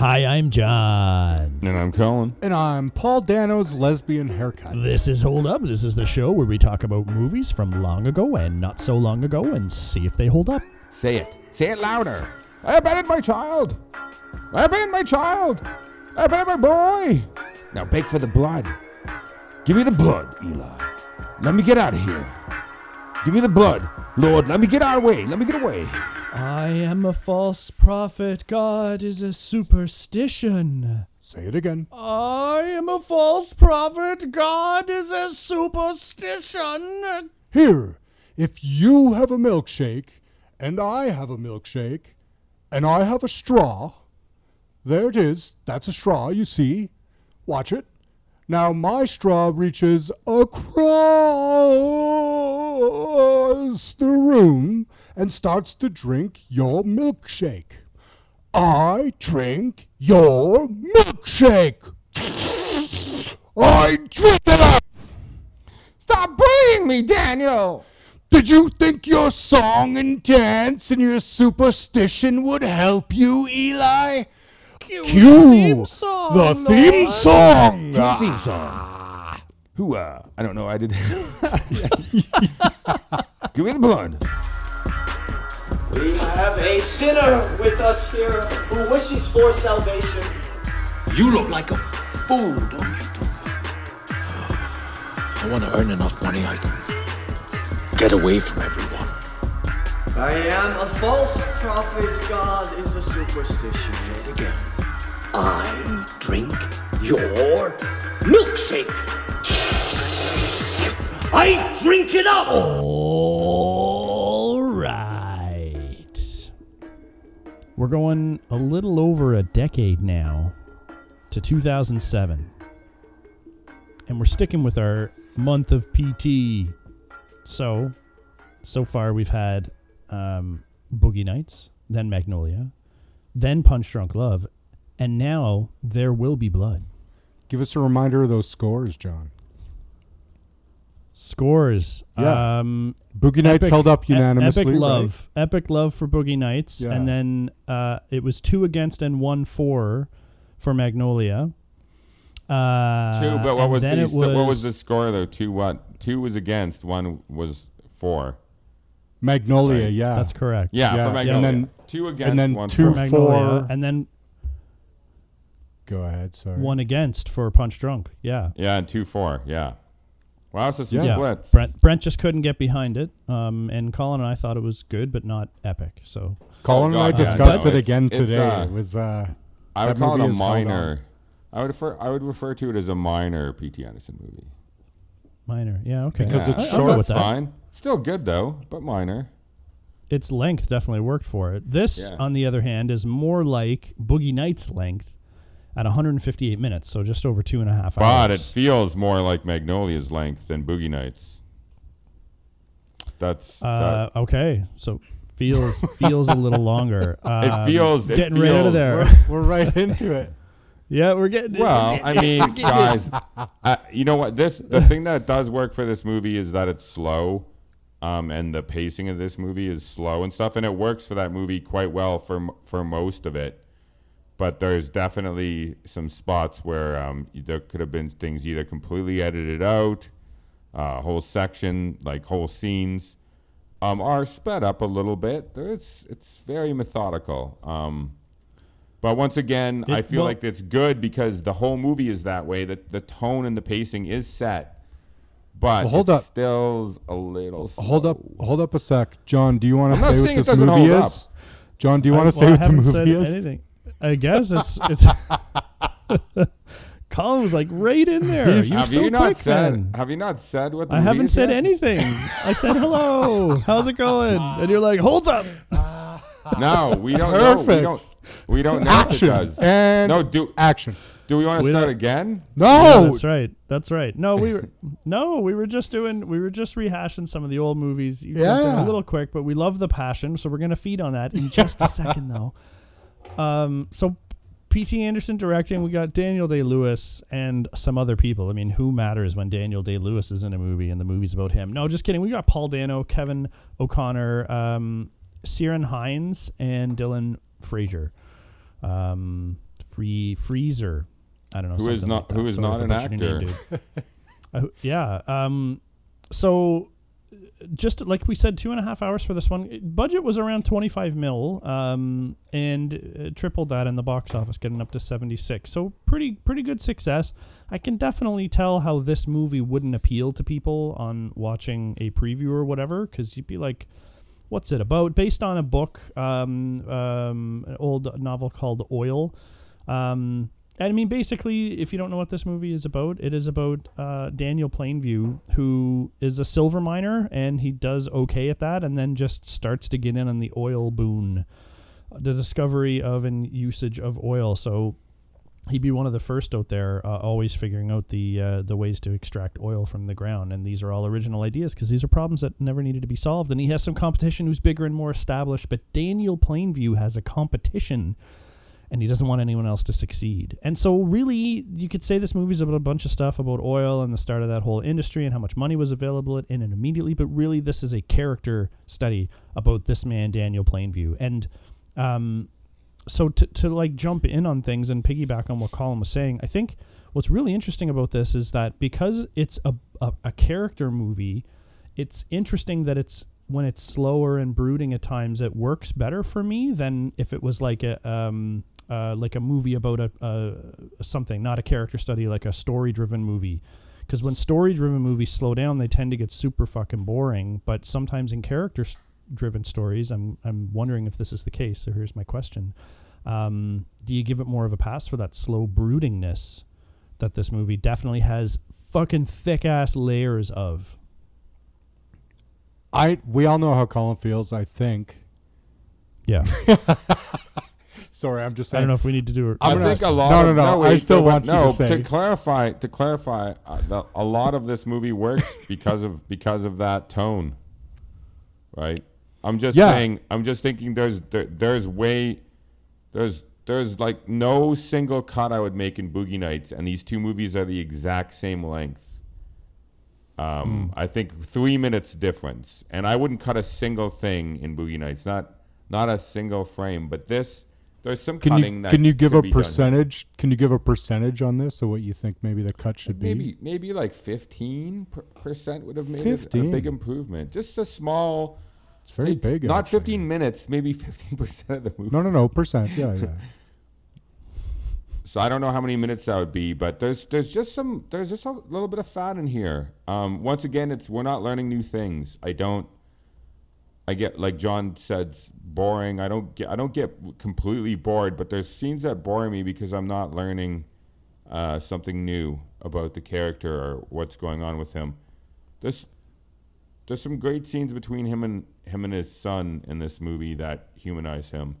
Hi, I'm John. And I'm Colin. And I'm Paul Dano's lesbian haircut. This is Hold Up. This is the show where we talk about movies from long ago and not so long ago and see if they hold up. Say it. Say it louder. I abandoned my child. I abandoned my child. I abandoned my boy. Now beg for the blood. Give me the blood, Eli. Let me get out of here. Give me the blood. Lord, let me get out of the way. Let me get away. I am a false prophet. God is a superstition. Say it again. I am a false prophet. God is a superstition. Here, if you have a milkshake, and I have a milkshake, and I have a straw, there it is. That's a straw, you see. Watch it. Now my straw reaches across the room and starts to drink your milkshake. I drink your milkshake. I drink it up. Stop bullying me, Daniel. Did you think your song and dance and your superstition would help you, Eli? Cue, the theme song. The theme song. Cue the theme song. Who, uh, I don't know. I did. Give me the blood. We have a sinner with us here who wishes for salvation. You look like a fool, don't you, Topher? I want to earn enough money I can get away from everyone. I am a false prophet. God is a superstition. Say it again. I drink your milkshake. I drink it up. All We're going a little over a decade now to 2007. And we're sticking with our month of PT. So, so far we've had um, Boogie Nights, then Magnolia, then Punch Drunk Love, and now There Will Be Blood. Give us a reminder of those scores, John. Scores. Yeah. Um, Boogie Nights held up e- unanimously. Epic right? love, epic love for Boogie Nights, Yeah. and then uh, it was two against and one for for Magnolia. Uh, Two, but what was, the, it st- what was the score though? Two what? Two was against. One was for. Magnolia, Right. yeah. That's correct. Yeah, Yeah, for and then- two against. and then one two for for. Magnolia, for- and then Go ahead, sorry. one against for Punch Drunk. Yeah. Yeah, and two four. Yeah. Wow, so some Yeah. Yeah. Brent Brent just couldn't get behind it, um, and Colin and I thought it was good, but not epic. So Colin Oh, and I God, yeah, discussed no, it again it's, today. uh, it was uh, I would call it a is held on. minor. I would refer. I would refer to it as a minor P.T. Anderson movie. minor, yeah, okay. Because yeah, it's I- I'll short. with That's that. fine. Still good though, but minor. its length definitely worked for it. This, Yeah. on the other hand, is more like Boogie Nights length at 158 minutes, so just over two and a half hours. But it feels more like Magnolia's length than Boogie Nights. That's uh, okay, so feels feels a little longer. Um, it feels it getting right out of there. We're right into it. yeah, we're getting. Well, I mean, guys, uh, you know what? This the thing that does work for this movie is that it's slow, um, and the pacing of this movie is slow and stuff, and it works for that movie quite well for for most of it. But there's definitely some spots where um, there could have been things either completely edited out, uh, whole section like whole scenes, um, are sped up a little bit. It's it's very methodical. Um, but once again, I feel well- like it's good because the whole movie is that way. That the tone and the pacing is set, but Well, hold it up. still's a little. Slow. Hold up, hold up a sec, John. Do you want to say what saying this movie hold is? John, do you want to well, say I what the movie said is? Anything. I guess it's it's. Colin was like right in there. He's- You were Have so you not said? then. Have you not said what? The I haven't said yet? anything. I said hello. How's it going? And you're like, holds up. No, we don't know. We Perfect. don't. We don't know if it Action does. and No, do action. do we want to We start again? No, Yeah, that's right. That's right. No, we were no, we were just doing we were just rehashing some of the old movies. You Yeah. a little quick, but we love the passion, so we're gonna feed on that in just a second though. Um so P.T. Anderson directing, we got Daniel Day Lewis and some other people. I mean, who matters when Daniel Day Lewis is in a movie and the movie's about him? No, just kidding. We got Paul Dano, Kevin O'Connor, um, Ciaran Hinds, and Dillon Freasier. Um, Free Freezer. I don't know. Who is not- like who is Sorry not an your name, actor. Uh, yeah. Um. So, just like we said, two and a half hours for this one. Budget was around twenty five mil. Um, and uh, tripled that in the box office, getting up to seventy six. So pretty pretty good success. I can definitely tell how this movie wouldn't appeal to people on watching a preview or whatever, because you'd be like, "What's it about?" Based on a book, um, um, an old novel called Oil. Um, I mean, basically, if you don't know what this movie is about, it is about uh, Daniel Plainview, who is a silver miner, and he does okay at that, and then just starts to get in on the oil boon, the discovery of and usage of oil. So he'd be one of the first out there, uh, always figuring out the uh, the ways to extract oil from the ground. And these are all original ideas because these are problems that never needed to be solved. And he has some competition who's bigger and more established, but Daniel Plainview has a competition and he doesn't want anyone else to succeed. And so, really, you could say this movie's about a bunch of stuff about oil and the start of that whole industry and how much money was available in it immediately. But really, this is a character study about this man, Daniel Plainview. And um, so, to, to like jump in on things and piggyback on what Colin was saying, I think what's really interesting about this is that because it's a, a, a character movie, it's interesting that it's when it's slower and brooding at times, it works better for me than if it was like a um, uh, like a movie about a, a something, not a character study, like a story driven movie. Because when story driven movies slow down, they tend to get super fucking boring. But sometimes in character driven stories, I'm I'm wondering if this is the case. So here's my question: um, Do you give it more of a pass for that slow broodingness that this movie definitely has fucking thick ass layers of? I we all know how Colin feels. I think. Yeah. Sorry, I'm just Saying. I don't know if we need to do it. I I'm gonna- think a lot. no, of, no, no, wait, I still no, want you to no, to clarify. To clarify, uh, the, a lot of this movie works because of because of that tone, right? I'm just Yeah. saying. I'm just thinking. There's there, there's way there's there's like no single cut I would make in Boogie Nights, and these two movies are the exact same length. Um, I think three minutes difference, and I wouldn't cut a single thing in Boogie Nights, not not a single frame. But this, there's some Can cutting you that can you give a percentage? Can you give a percentage on this, or what you think maybe the cut should be? Maybe maybe like fifteen percent would have made it a big improvement. Just a small. It's very take- big. Not actually. fifteen minutes, maybe fifteen percent of the movie. No, no, no. Percent. Yeah, yeah. So I don't know how many minutes that would be, but there's there's just some there's just a little bit of fat in here. Um, once again, it's we're not learning new things. I don't. I get like John said, boring. I don't get I don't get completely bored, but there's scenes that bore me because I'm not learning uh, something new about the character or what's going on with him. There's there's some great scenes between him and him and his son in this movie that humanize him.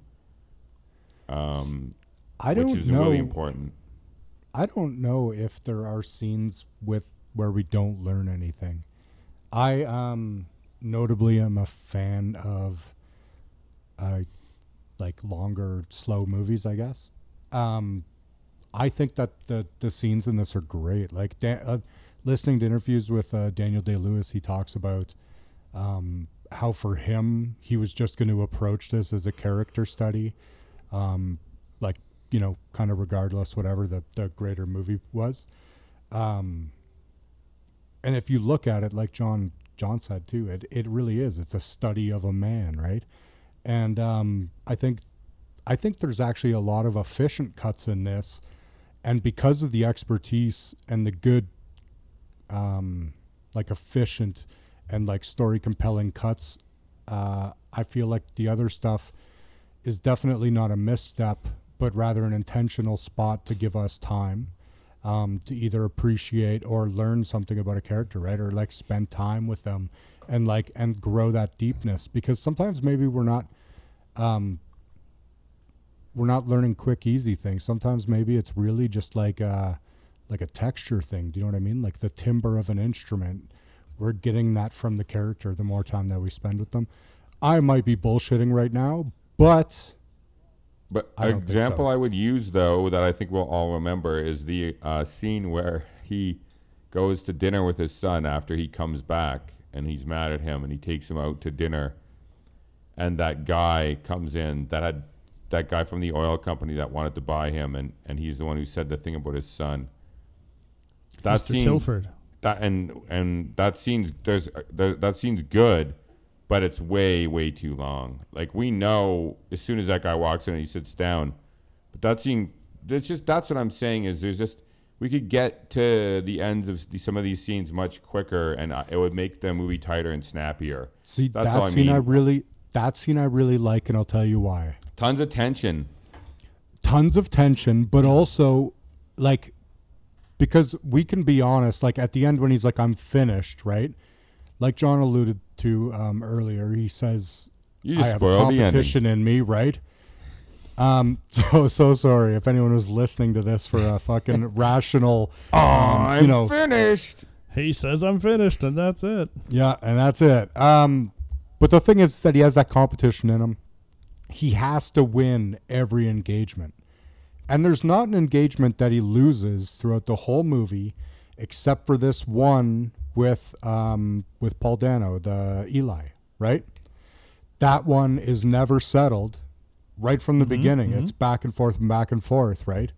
Um, I don't is know. really important. I don't know if there are scenes with where we don't learn anything. I um notably I'm a fan of uh like longer slow movies, I guess. Um I think that the the scenes in this are great. Like uh, listening to interviews with uh, Daniel Day Lewis, he talks about um, how for him he was just going to approach this as a character study, um, like you know, kind of regardless whatever the the greater movie was. Um, and if you look at it, like John John said too, it it really is. It's a study of a man, right? And um, I think I think there's actually a lot of efficient cuts in this, and because of the expertise and the good, um, like efficient and like story compelling cuts, uh, I feel like the other stuff is definitely not a misstep, but rather an intentional spot to give us time um, to either appreciate or learn something about a character, right? Or like spend time with them and like and grow that deepness. Because sometimes maybe we're not um, we're not learning quick easy things. Sometimes maybe it's really just like a like a texture thing. Do you know what i mean? Like the timbre of an instrument. We're getting that from the character the more time that we spend with them. I might be bullshitting right now but But I an example so. I would use though that I think we'll all remember is the uh, scene where he goes to dinner with his son after he comes back and he's mad at him and he takes him out to dinner and that guy comes in that had that guy from the oil company that wanted to buy him, and and he's the one who said the thing about his son. That Mr. scene, Tilford. that and and that scene's there's there, that scene's good, but it's way way too long. Like we know as soon as that guy walks in and he sits down, but that scene, it's just that's what I'm saying is there's just we could get to the ends of the, some of these scenes much quicker, and it would make the movie tighter and snappier. See, That's that all I scene I really that scene I really like, and I'll tell you why. Tons of tension. Tons of tension, but also like because we can be honest. Like at the end when he's like, "I'm finished," right? Like John alluded to um, earlier, he says, You "I have a spoiled the ending. competition in me," right? Um, so so sorry if anyone was listening to this for a fucking rational, um, I'm you know, finished. He says I'm finished, and that's it. Yeah, and that's it. Um, but the thing is that he has that competition in him. He has to win every engagement. And there's not an engagement that he loses throughout the whole movie, except for this one with um, with Paul Dano, the Eli, right? That one is never settled right from the beginning. It's back and forth and back and forth, right?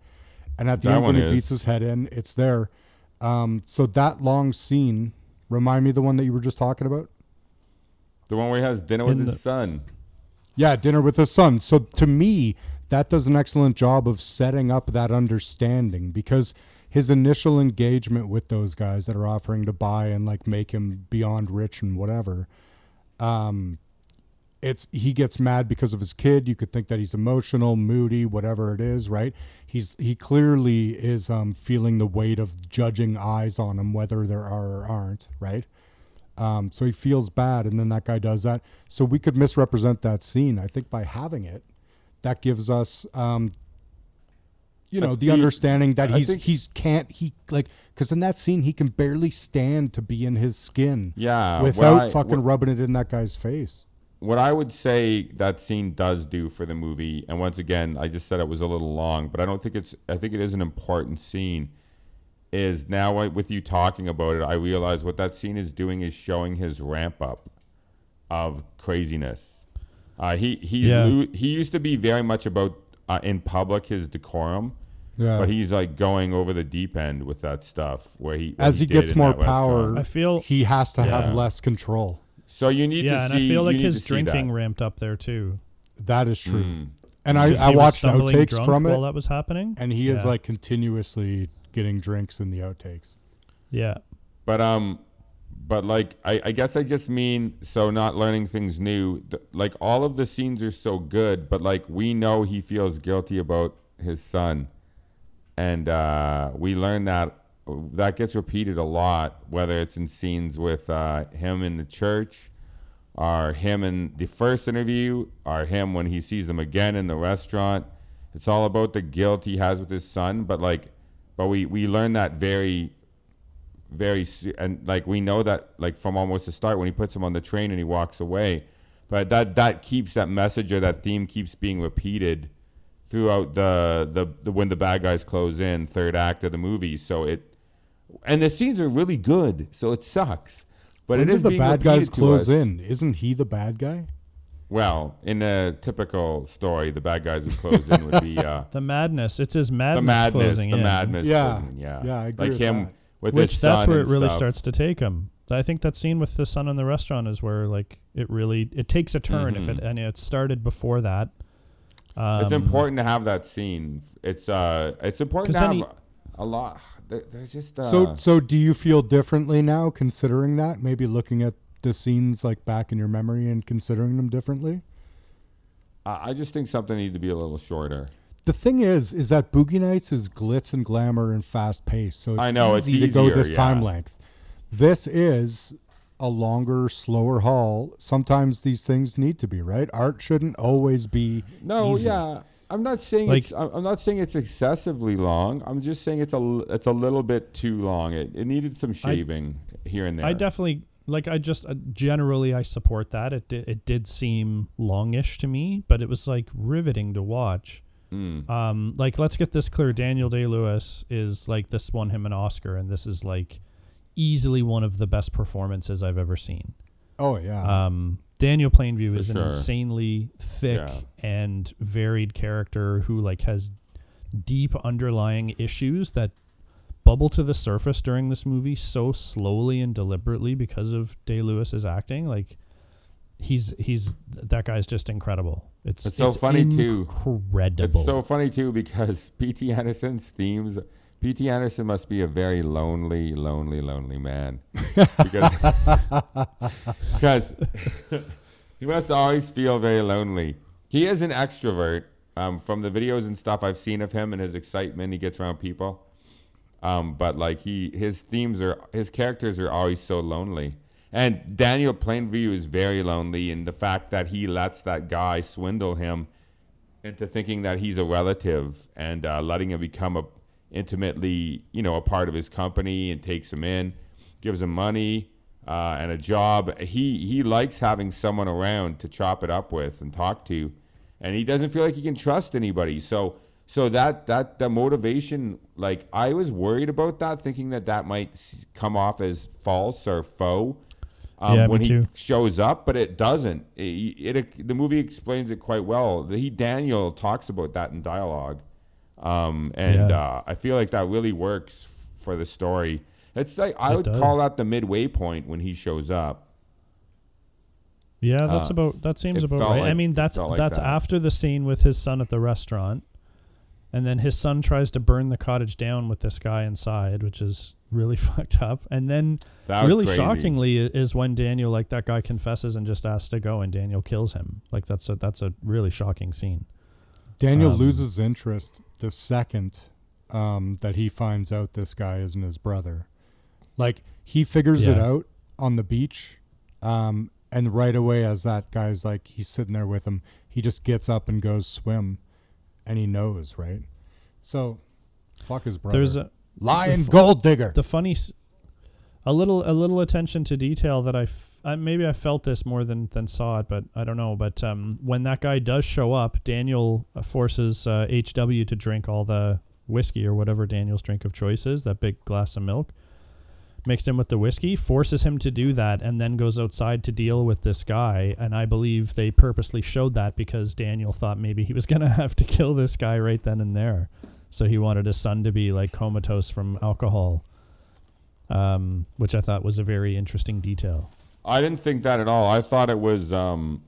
And at the That end when he is. beats his head in, it's there. Um, so that long scene, remind me the one that you were just talking about? The one where he has dinner with In his the- son. Yeah, dinner with his son. So to me, that does an excellent job of setting up that understanding because his initial engagement with those guys that are offering to buy and like make him beyond rich and whatever, um, it's he gets mad because of his kid. You could think that he's emotional, moody, whatever it is, right? He's he clearly is um, feeling the weight of judging eyes on him, whether there are or aren't, right? Um, so he feels bad, and then that guy does that. So we could misrepresent that scene. I think by having it, that gives us, um, you know, the the- understanding that I he's think- he's can't he like because in that scene he can barely stand to be in his skin Yeah, without I- fucking what- rubbing it in that guy's face. what I would say that scene does do for the movie, and once again, I just said it was a little long, but I don't think it's. I think it is an important scene. Is now I- with you talking about it, I realize what that scene is doing is showing his ramp up of craziness. Uh, he he's Yeah. lo- he used to be very much about uh, in public his decorum, Yeah. but he's like going over the deep end with that stuff where he As he did gets more that restaurant. power, I feel he has to Yeah. have less control. So you need yeah, to and see. I feel like his drinking ramped up there too. That is true. Mm. And I, I watched stumbling outtakes drunk from it, while that was happening. and he is like continuously getting drinks in the outtakes. Yeah, But um, but like I, I guess I just mean so not learning things new. th- Like all of the scenes are so good, but like we know he feels guilty about his son, and uh, we learn that that gets repeated a lot, whether it's in scenes with uh, him in the church, or him in the first interview, or him when he sees them again in the restaurant. It's all about the guilt he has with his son, but like, but we we learn that very very and like we know that like from almost the start when he puts him on the train and he walks away but that that keeps that message or that theme keeps being repeated throughout the the, the when the bad guys close in third act of the movie so it and the scenes are really good so it sucks but when it did is the being bad guys close in? Isn't he the bad guy? well in a typical story the bad guys who close in would be uh the madness. It's his madness, the madness closing the in, madness Yeah. closing yeah Yeah, I agree like with him that. with Which his that's son where it really stuff. starts to take him. I think that scene with the son in the restaurant is where like it really it takes a turn if it and it started before that. Um, it's important to have that scene. It's uh, it's important 'Cause to then have a lot. There, there's just uh, So, so do you feel differently now, considering that? Maybe looking at the scenes like back in your memory and considering them differently. I I just think something needs to be a little shorter. The thing is, is that Boogie Nights is glitz and glamour and fast paced, so it's I know, it's easy to go easier, this time length. This is a longer, slower haul. Sometimes these things need to be right. Art shouldn't always be No, easy. yeah, I'm not saying Like- it's. I'm I'm not saying it's excessively long. I'm just saying it's a. l- It's a little bit too long. It, it needed some shaving here and there. I definitely like. I just uh, generally I support that. It did, it did seem longish to me, but it was like riveting to watch. Mm. Um, like let's get this clear. Daniel Day Lewis is like this won him an Oscar, and this is like easily one of the best performances I've ever seen. Oh yeah. Um, Daniel Plainview For is an sure. insanely thick Yeah. and varied character who like has deep underlying issues that bubble to the surface during this movie so slowly and deliberately because of Day Lewis's acting. Like he's he's that guy's just incredible. It's It's so funny, too. Incredible. It's so funny too because P.T. Anderson's themes. P.T. Anderson must be a very lonely, lonely, lonely man because because he must always feel very lonely. He is an extrovert. Um, from the videos and stuff I've seen of him and his excitement, he gets around people. Um, but like he, his themes are, his characters are always so lonely. And Daniel Plainview is very lonely, and the fact that he lets that guy swindle him into thinking that he's a relative and uh, letting him become a intimately, you know, a part of his company and takes him in, gives him money uh, and a job. He he likes having someone around to chop it up with and talk to, and he doesn't feel like he can trust anybody. So so that that the motivation, like I was worried about that, thinking that that might come off as false or faux. Um, Yeah, when he too. shows up, but it doesn't. It, it the movie explains it quite well. He Daniel talks about that in dialogue, um, and Yeah. uh, I feel like that really works for the story. It's like I It would does. call that the midway point when he shows up. Yeah, that's Uh, about that seems about felt right. I mean, that's like that's that. after the scene with his son at the restaurant, and then his son tries to burn the cottage down with this guy inside, which is really fucked up. And then, really crazy. shockingly, is when Daniel like that guy confesses and just asks to go, and Daniel kills him. Like that's a that's a really shocking scene. Daniel um, loses interest the second um, that he finds out this guy isn't his brother. Like he figures it out on the beach, um, and right away, as that guy's like he's sitting there with him, he just gets up and goes swim, and he knows, right? So, fuck his brother. There's a lion fu- gold digger. the funny s- a little a little attention to detail that I, f- I maybe I felt this more than than saw it, but I don't know. But um, when that guy does show up, Daniel uh, forces uh, HW to drink all the whiskey or whatever Daniel's drink of choice is, that big glass of milk. Mixed in with the whiskey, forces him to do that, and then goes outside to deal with this guy. And I believe they purposely showed that because Daniel thought maybe he was gonna have to kill this guy right then and there. So he wanted his son to be like comatose from alcohol um, which I thought was a very interesting detail. I didn't think that at all. I thought it was. Um,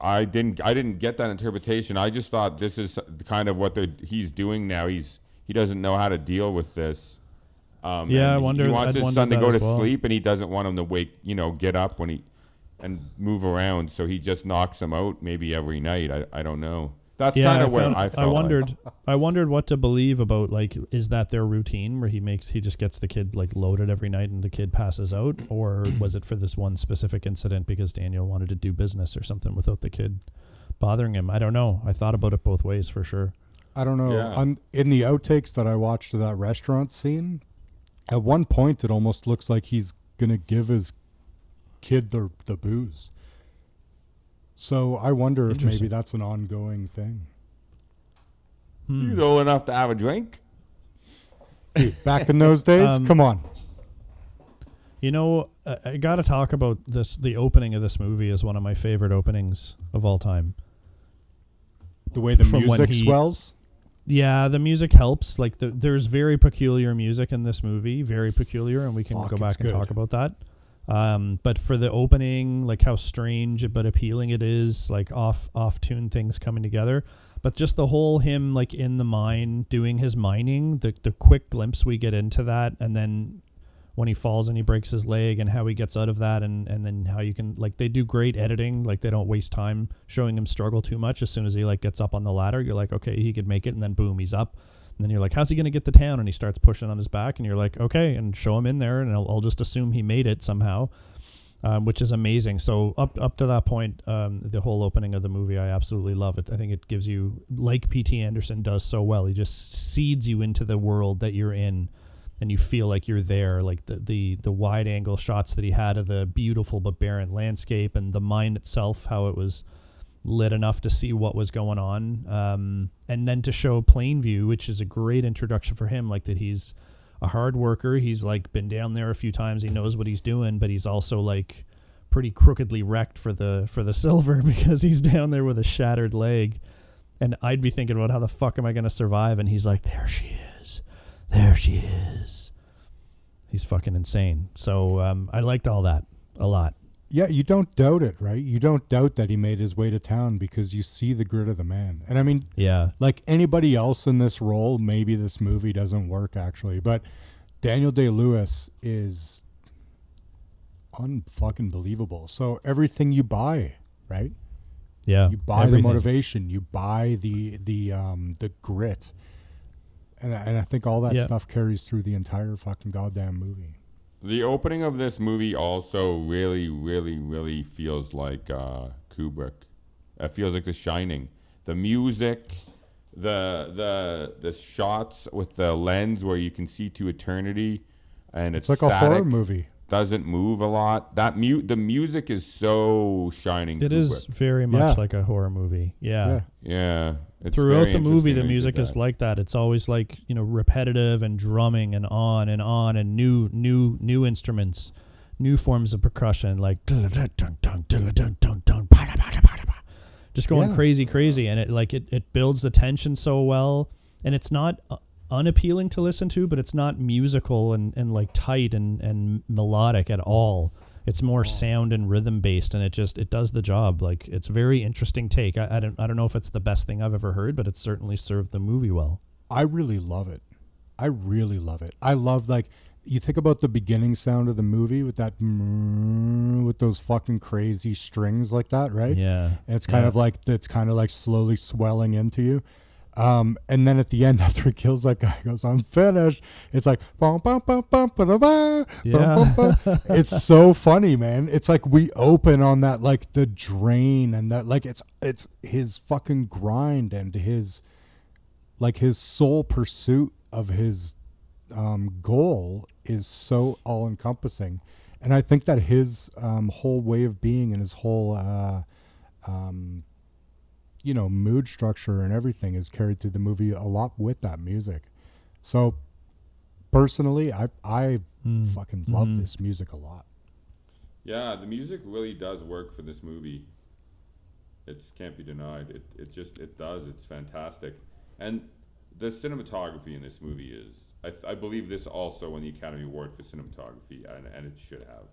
I didn't. I didn't get that interpretation. I just thought this is kind of what he's doing now. He's he doesn't know how to deal with this. Um, Yeah, I wonder- He wants I'd his son to go to well. sleep, and he doesn't want him to wake. You know, get up when he and move around. So he just knocks him out maybe every night. I, I don't know. That's yeah, kind I, of what found- I I felt. like. wondered. I wondered what to believe about like is that their routine where he makes he just gets the kid like loaded every night and the kid passes out, or was it for this one specific incident because Daniel wanted to do business or something without the kid bothering him? I don't know. I thought about it both ways for sure. I don't know. Yeah. On in the outtakes that I watched of that restaurant scene, at one point it almost looks like he's gonna give his kid the the booze. So I wonder if maybe that's an ongoing thing. Hmm. He's old enough to have a drink. Dude, back in those days, Um, come on. You know, I, I got to talk about this. The opening of this movie is one of my favorite openings of all time. The way the from music he- swells. Yeah, the music helps. Like the, there's very peculiar music in this movie, very peculiar, and we can Fuck, go back and good. talk about that. Um, but for the opening, like how strange but appealing it is, like off off tune things coming together. But just the whole him like in the mine doing his mining, the the quick glimpse we get into that, and then when he falls and he breaks his leg and how he gets out of that and, and then how you can like they do great editing like they don't waste time showing him struggle too much as soon as he like gets up on the ladder you're like okay he could make it and then boom he's up and then you're like how's he going to get to town? And he starts pushing on his back and you're like okay and show him in there and I'll, I'll just assume he made it somehow um, which is amazing. So up up to that point um, the whole opening of the movie I absolutely love it. I think it gives you like PT Anderson does so well he just seeds you into the world that you're in and you feel like you're there. Like the, the the wide angle shots that he had of the beautiful but barren landscape and the mine itself how it was lit enough to see what was going on um, and then to show Plainview which is a great introduction for him like that he's a hard worker. He's like been down there a few times. He knows what he's doing, but he's also like pretty crookedly wrecked for the for the silver because he's down there with a shattered leg. And I'd be thinking about how the fuck am I to survive? And he's like, there she is, there she is. He's fucking insane. So um, I liked all that a lot. Yeah, you don't doubt it, right? You don't doubt that he made his way to town because you see the grit of the man. And I mean, Yeah, like anybody else in this role, maybe this movie doesn't work actually, but Daniel Day Lewis is unfucking believable. So everything you buy, right? yeah. You buy everything. the motivation, you buy the the um the grit. And I- and I think all that Yeah. stuff carries through the entire fucking goddamn movie. The opening of this movie also really, really, really feels like uh, Kubrick. It feels like The Shining. The music, the the the shots with the lens where you can see to eternity, and it's, It's like a horror movie. Doesn't move a lot. That mute. The music is so shining. It Kubrick. is very much Yeah. like a horror movie. Yeah. Yeah. Yeah. It's Throughout the movie, the music is like that. It's always like you know repetitive and drumming and on and on and new new new instruments, new forms of percussion like just going Yeah. crazy crazy and it like it, it builds the tension so well and it's not uh, unappealing to listen to but it's not musical and, and like tight and, and melodic at all it's more sound and rhythm based and it just it does the job like it's a very interesting take I, I don't i don't know if it's the best thing i've ever heard but it certainly served the movie well I really love it. I really love it. I love like you think about the beginning sound of the movie with that mm, with those fucking crazy strings like that, right? yeah And it's kind Yeah. of like it's kind of like slowly swelling into you. Um, and then at the end, after he kills that guy, he goes, "I'm finished." It's like, bum, bum, bum, bum, ba, bum, Yeah. bum, bum. it's so funny, man. It's like we open on that, like the drain, and that, like it's it's his fucking grind and his, like his sole pursuit of his um, goal is so all encompassing, and I think that his um, whole way of being and his whole. Uh, um, you know, mood structure and everything is carried through the movie a lot with that music. So, personally, I I Mm. fucking love Mhm. this music a lot. Yeah, the music really does work for this movie. It can't be denied. It it just it does. It's fantastic, and the cinematography in this movie is. I, I believe this also won the Academy Award for cinematography, and, and it should have.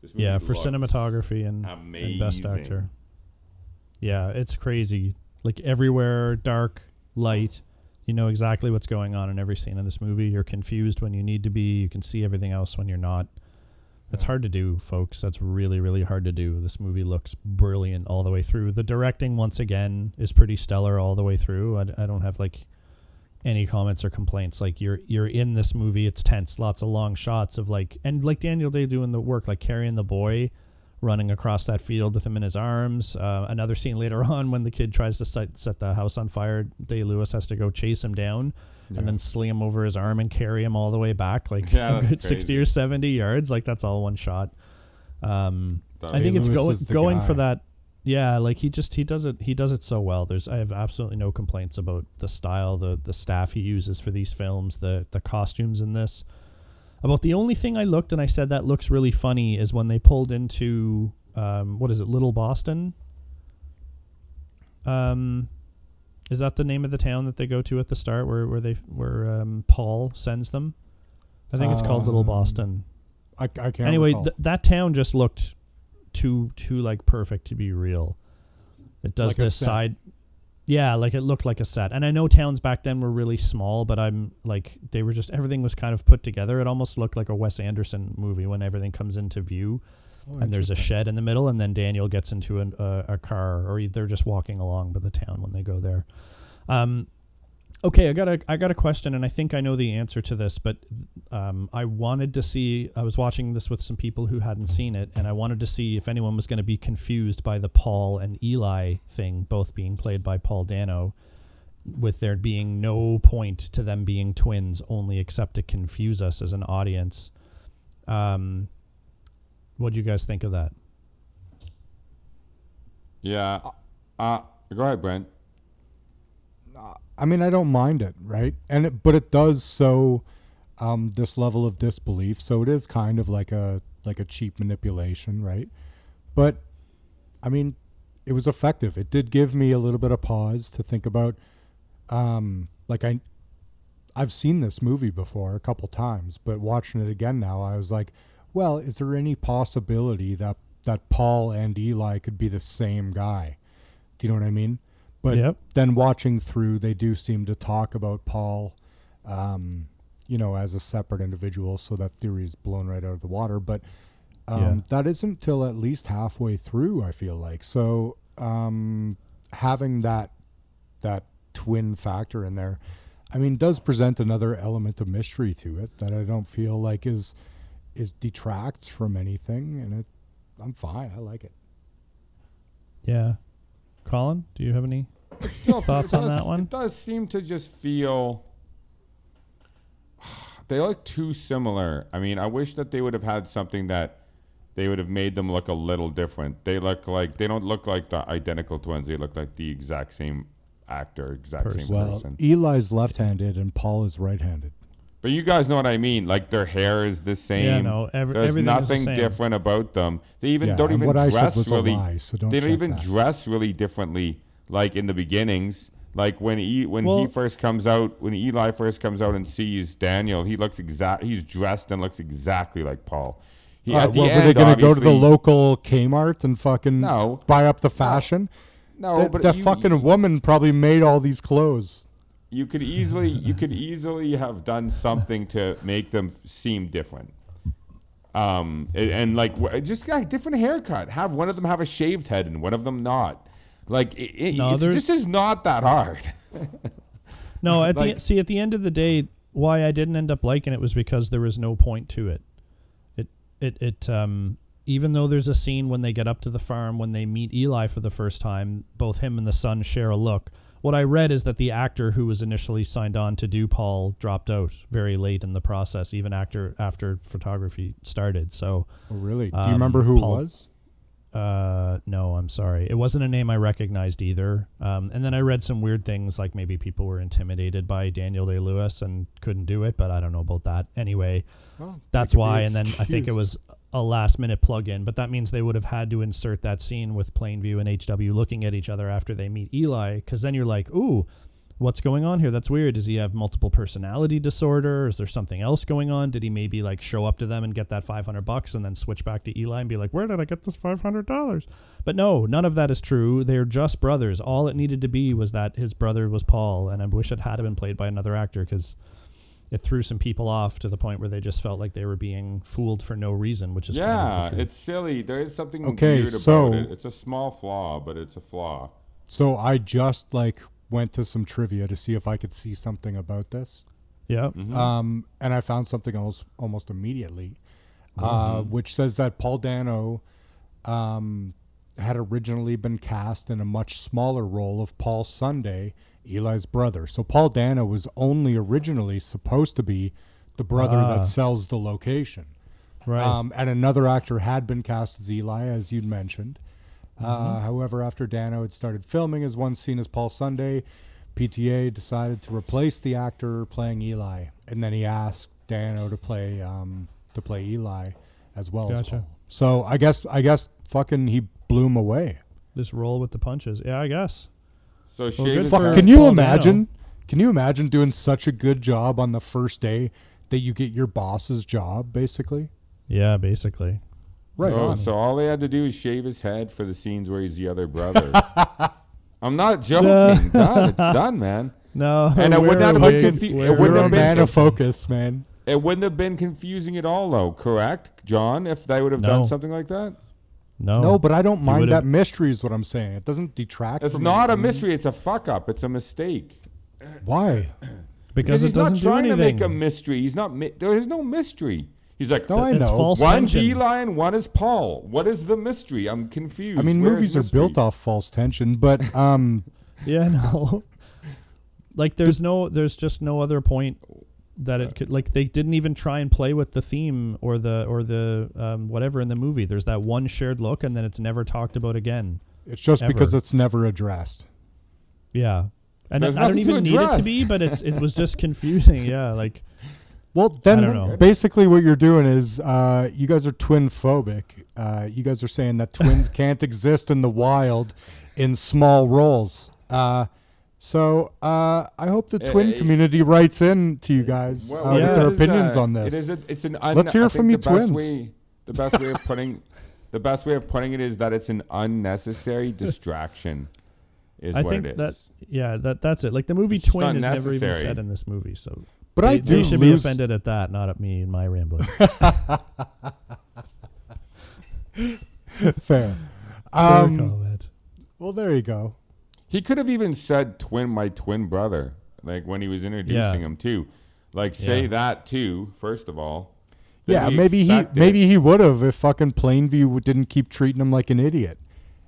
This movie yeah for cinematography and, and best actor yeah it's crazy. Like everywhere dark light you know exactly what's going on in every scene in this movie. You're confused when you need to be. You can see everything else when you're not. Yeah. hard to do folks. That's really really hard to do. This movie looks brilliant all the way through. The directing once again is pretty stellar all the way through. I, I don't have like any comments or complaints. Like you're you're in this movie. It's tense. Lots of long shots of like and like daniel day doing the work like carrying the boy running across that field with him in his arms. Uh, another scene later on when the kid tries to set, set the house on fire day lewis has to go chase him down and then sling him over his arm and carry him all the way back like Yeah, a good 60 or 70 yards. Like that's all one shot. Um i think it's Day-Lewis going going for that yeah like he just he does it he does it so well. There's i have absolutely no complaints about the style the the staff he uses for these films the the costumes in this about the only thing i looked and i said that looks really funny is when they pulled into um what is it little boston? Um is that the name of the town that they go to at the start where where they where um paul sends them? I think it's called little Um, boston. I, I can't. anyway th- that town just looked too too like perfect to be real. It does Like this side yeah like it looked like a set. And i know towns back then were really small but i'm like they were just everything was kind of put together. It almost looked like a wes anderson movie when everything comes into view Oh, and there's a shed in the middle and then daniel gets into an, uh, a car or they're just walking along by the town when they go there. Um, okay i got a i got a question and i think i know the answer to this but um, i wanted to see i was watching this with some people who hadn't seen it and i wanted to see if anyone was going to be confused by the paul and eli thing both being played by paul dano with there being no point to them being twins only except to confuse us as an audience um, what do you guys think of that Yeah. Uh, go ahead, Brent. I mean, I don't mind it, right? And it, but it does so um, this level of disbelief. So it is kind of like a like a cheap manipulation, right? But I mean, it was effective. It did give me a little bit of pause to think about. Um, like I, I've seen this movie before a couple times, but watching it again now, I was like, well, is there any possibility that that Paul and Eli could be the same guy? Do you know what I mean? But Yep. then watching through, they do seem to talk about Paul, um, you know, as a separate individual. So that theory is blown right out of the water. But um, Yeah. that isn't till at least halfway through. I feel like so um, having that that twin factor in there, I mean, does present another element of mystery to it that I don't feel like is is detracts from anything, and it. I'm fine. I like it. Yeah. Colin, do you have any? Still, Thoughts it on does- that one? It does seem to just feel they look too similar. I mean, I wish that they would have had something that they would have made them look a little different. They look like they don't look like the identical twins. They look like the exact same actor, exact Person. same Well, person. Eli's left-handed and Paul is right-handed. But you guys know what I mean. Like their hair is the same. Yeah, no, every- There's everything is the nothing same. different about them. They even Yeah, don't and even what I dress was a really. lie, so don't they don't check even that. dress really differently. Like in the beginnings, like when he when he first comes out, when Eli first comes out and sees Daniel, he looks exact. He's dressed and looks exactly like Paul. He, All at right, the well, were end, they going to go to the obviously- local Kmart and fucking No. buy up the fashion? No, that but that you- fucking you- woman probably made all these clothes. You could easily you could easily have done something to make them seem different um and, and like just a different haircut have one of them have a shaved head and one of them not like it, it, No, it's, this is not that hard No, at Like- the see at the end of the day, why I didn't end up liking it was because there was no point to it. It it it um even though there's a scene when they get up to the farm when they meet Eli for the first time, both him and the son share a look. What I read is that the actor who was initially signed on to do Paul dropped out very late in the process, even after after photography started. So Oh, really? Do you Um, remember who Paul- it was? uh, no, I'm sorry. It wasn't a name I recognized either. Um, and then I read some weird things like maybe people were intimidated by Daniel Day Lewis and couldn't do it, but I don't know about that. Anyway, Oh, that's why. And then I think it was a last minute plug in, but that means they would have had to insert that scene with Plainview and HW looking at each other after they meet Eli, because then you're like, ooh. What's going on here? That's weird. Does he have multiple personality disorder? Is there something else going on? Did he maybe like show up to them and get that 500 bucks and then switch back to Eli and be like, "Where did I get this $500?" But no, none of that is true. They're just brothers. All it needed to be was that his brother was Paul, and I wish it had been played by another actor because it threw some people off to the point where they just felt like they were being fooled for no reason, which is kind of yeah the truth. it's silly there is something Okay, weird so- about it it's a small flaw but it's a flaw So I just like went to some trivia to see if I could see something about this. yeah. Mm-hmm. Um, and I found something almost almost immediately, uh, Mm-hmm. which says that Paul Dano um, had originally been cast in a much smaller role of Paul Sunday, Eli's brother. So Paul Dano was only originally supposed to be the brother Ah. that sells the location. Right. Um, and another actor had been cast as Eli, as you'd mentioned. Uh, however, after Dano had started filming as one scene as Paul Sunday, PTA decided to replace the actor playing Eli, and then he asked Dano to play um, to play Eli as well as Gotcha. Paul. So I guess I guess fucking he blew him away. This roll with the punches. Yeah, I guess. So good shave Fuck, can you Paul imagine? Can you imagine doing such a good job on the first day that you get your boss's job, basically? Yeah, basically. Right. So, so all they had to do is shave his head for the scenes where he's the other brother. I'm not joking. God, It's done, man. No, And it would wear not a have been wig, confu- it wear wouldn't You're have been man so- of focus, man. It wouldn't have been confusing at all, though. Correct, John? If they would have No. done something like that, No, No, but I don't mind that mystery. Is what I'm saying. It doesn't detract. it's from not a mystery. It's a fuck up. It's a mistake. Why? because, it he's doesn't not trying do to make a mystery. He's not. Mi- there is no mystery. He's like, No, I it's know. false one's tension. Eli and one is Paul. What is the mystery? I'm confused. I mean, Where's movies are built off false tension, but um, Yeah, no. like there's no there's just no other point that it could like they didn't even try and play with the theme or the or the um, whatever in the movie. There's that one shared look and then it's never talked about again. it's just because it's never addressed. Yeah. And There's I don't even need it to be, but it's it was just confusing. Yeah, like Well, then basically what you're doing is uh, you guys are twin phobic. Uh, you guys are saying that twins can't exist in the wild in small roles. Uh, so uh, I hope the twin eh, community writes in to you guys Well, uh, Yeah. with it their is, opinions uh, on this. It is a, it's an un- Let's hear I from you the best twins. Way, the best way of putting the best way of putting it is that it's an unnecessary distraction. Is I what think it is. that yeah, that that's it. Like the movie It's Twin is never even said in this movie, so but they, I they do should be offended at that, not at me and my rambling. Fair. Fair Um, comment. well, there you go. He could have even said twin my twin brother, like when he was introducing Yeah. him too. Like say Yeah. that too, first of all. Yeah, we maybe he maybe he would have if fucking Plainview didn't keep treating him like an idiot.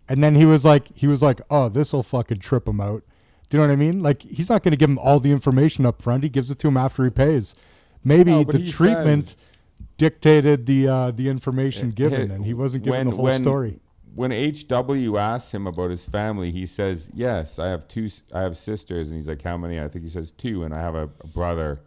And then he was like he was like, "Oh, this will fucking trip him out." Do you know what I mean? Like he's not going to give him all the information up front. He gives it to him after he pays. Maybe No, the treatment says- dictated the uh, the information It- given, it- and he wasn't given when- the whole when- story. When HW asks him about his family, he says, "Yes, I have two. s- I have sisters." And he's like, "How many?" I think he says two, and I have a, a brother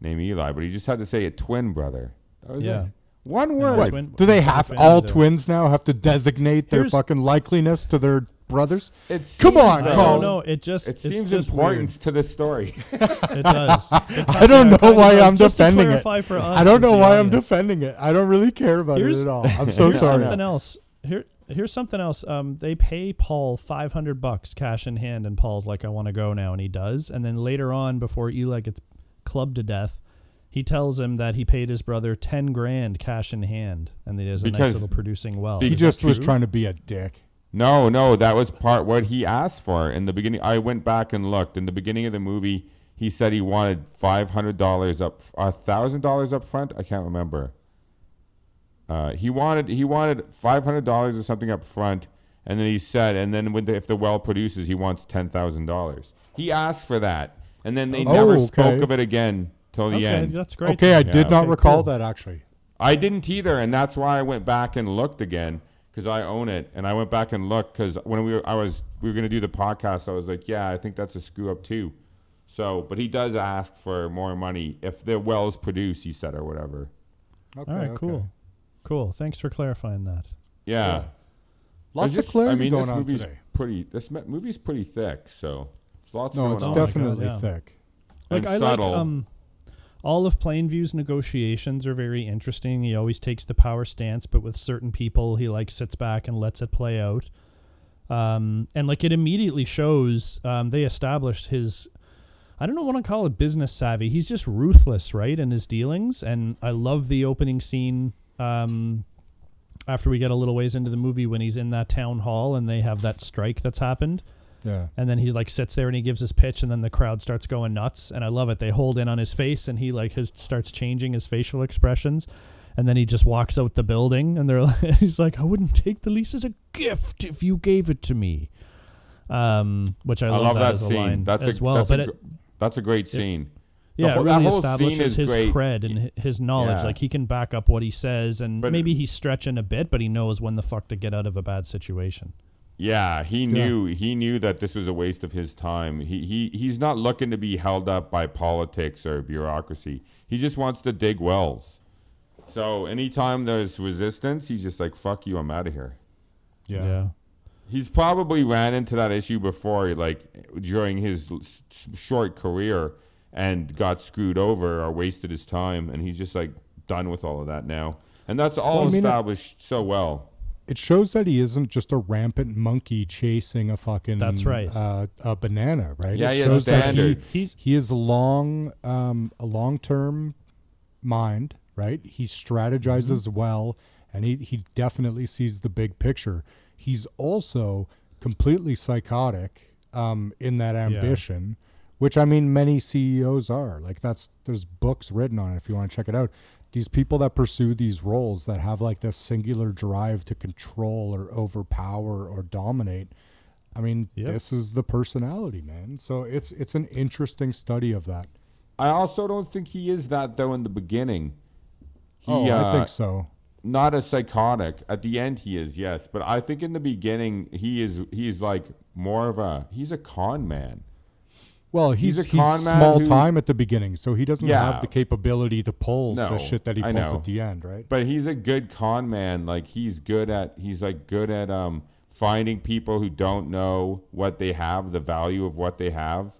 named Eli. But he just had to say a twin brother. That was Yeah. it. One word. my twin- Do they have twin all is twins now have to designate their fucking likeliness to their brothers? It Come on, I though- Carl. don't. It just It it's seems just important to the story. It does. It I don't know why. I'm Just to defending it. For us I don't know why I'm defending it. I don't really care about Here's- it at all. I'm so here's sorry. something else. Here, here's something else. Um, they pay Paul 500 bucks cash in hand, and Paul's like, "I want to go now," and he does. And then later on, before Eli gets clubbed to death, he tells him that he paid his brother 10 grand cash in hand, and that he has a nice little producing well. He Is just was trying to be a dick. No, no, that was part what he asked for in the beginning. I went back and looked in the beginning of the movie. He said he wanted five hundred dollars up, a thousand dollars up front. I can't remember. Uh, he wanted he wanted five hundred dollars or something up front, and then he said, and then when the, if the well produces, he wants ten thousand dollars. He asked for that, and then they Oh, never okay. spoke of it again till the Okay, end. that's great. Okay, I then. did Yeah. not Okay, recall cool. that actually. I didn't either, and that's why I went back and looked again because I own it, and I went back and looked because when we were, I was we were gonna do the podcast, I was like, yeah, I think that's a screw up too. So, but he does ask for more money if the wells produce, he said, or whatever. Okay, All right, okay. cool, cool. Thanks for clarifying that. Yeah, Lots There's of clarity I mean, going this on movie's today. pretty. This movie's pretty thick, so there's lots No, going it's Oh on. my God, definitely yeah. thick. Like and I subtle. like um all of Plainview's negotiations are very interesting. He always takes the power stance, but with certain people he like sits back and lets it play out. Um and like it immediately shows um they established his I don't know what to call it business savvy. He's just ruthless, right, in his dealings. And I love the opening scene um after we get a little ways into the movie when he's in that town hall and they have that strike that's happened. Yeah. And then he's like sits there and he gives his pitch, and then the crowd starts going nuts. And I love it. They hold in on his face, and he like his starts changing his facial expressions. And then he just walks out the building, and they're like, he's like, "I wouldn't take the lease as a gift if you gave it to me." Um, which I, I love, love that as a scene. line That's as a well. that's but a it, that's a great scene. The yeah, whole- it that really whole establishes is his great. cred and his knowledge. Yeah. Like he can back up what he says, and But- maybe he's stretching a bit, but he knows when the fuck to get out of a bad situation. Yeah, he knew he knew that this was a waste of his time. He he he's not looking to be held up by politics or bureaucracy. He just wants to dig wells. So anytime there's resistance, he's just like, "Fuck you, I'm out of here." Yeah. He's probably ran into that issue before, like during his l- s- s- short career, and got screwed over or wasted his time, and he's just like done with all of that now. And that's all Well, I mean, it- established so well. It shows that he isn't just a rampant monkey chasing a fucking That's right. uh, a banana, right? Yeah, it he has shows that he. He's he is a long um, a long term mind, right? He strategizes Mm-hmm. well, and he he definitely sees the big picture. He's also completely psychotic um, in that ambition, which I mean many CEOs are. Like that's there's books written on it if you want to check it out. These people that pursue these roles that have like this singular drive to control or overpower or dominate. I mean, Yep. this is the personality, man. So it's it's an interesting study of that. I also don't think he is that though in the beginning. He, oh, I uh, think so. not a psychotic. At the end, he is yes, but I think in the beginning he is he is like more of a he's a con man. Well, He's he's a he's, con man small who- time at the beginning, so he doesn't Yeah. have the capability to pull No, the shit that he pulls at the end, right? But he's a good con man. Like he's good at he's like good at um finding people who don't know what they have, the value of what they have,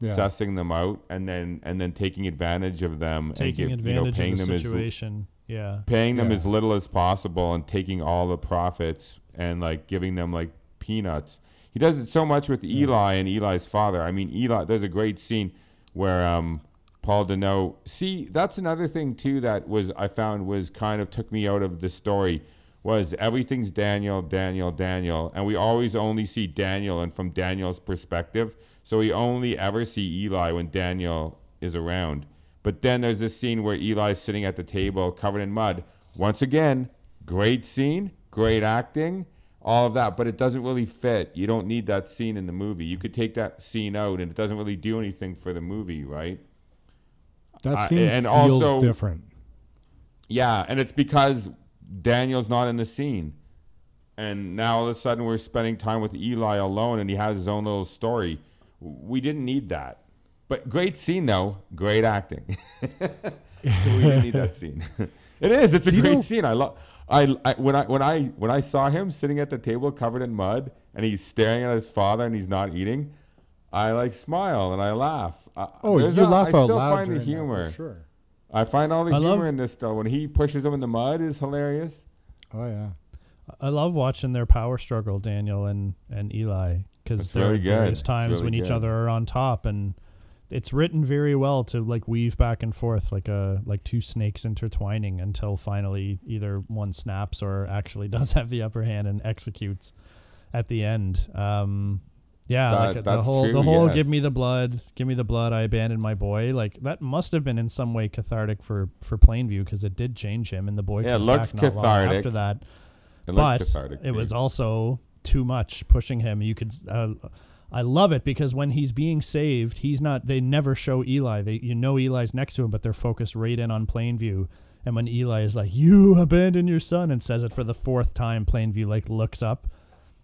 Yeah. sussing them out, and then and then taking advantage of them, Taking and give, you know, advantage paying of the them as situation. yeah. paying them Yeah. as little as possible and taking all the profits and like giving them like peanuts. He does it so much with Eli and Eli's father. I mean, Eli. There's a great scene where um, Paul Dano. See, that's another thing too that was I found was kind of took me out of the story. Was everything's Daniel, Daniel, Daniel, and we always only see Daniel and from Daniel's perspective. So we only ever see Eli when Daniel is around. But then there's this scene where Eli's sitting at the table covered in mud. Once again, great scene, great acting, all of that, but it doesn't really fit. You don't need that scene in the movie. You could take that scene out and it doesn't really do anything for the movie, right? That Uh, scene and feels also- different. Yeah, and it's because Daniel's not in the scene. And now all of a sudden we're spending time with Eli alone and he has his own little story. We didn't need that. But great scene though, great acting. we didn't need that scene. it is, it's a Do you great know- scene. I love I, I when I when I when I saw him sitting at the table covered in mud and he's staring at his father and he's not eating, I like smile and I laugh. I- Oh, you there's a- laugh I out still loud find the during that, for humor. sure. I find all the I humor love- in this though. When he pushes him in the mud is hilarious. Oh yeah. I love watching their power struggle, Daniel and and Eli, because It's there are good. various times really when each other are on top, and it's written very well to like weave back and forth like a like two snakes intertwining until finally either one snaps or actually does have the upper hand and executes at the end. Um, yeah, That- like the that's whole the whole yes. give me the blood, give me the blood. I abandoned my boy. Like that must have been in some way cathartic for for Plainview because it did change him, and the boy Yeah, it comes looks back cathartic. after that It but looks cathartic. it was also too much pushing him. You could, uh, I love it because when he's being saved, he's not. They never show Eli. They, you know, Eli's next to him, but they're focused right in on Plainview. And when Eli is like, "You abandon your son," and says it for the fourth time, Plainview like looks up,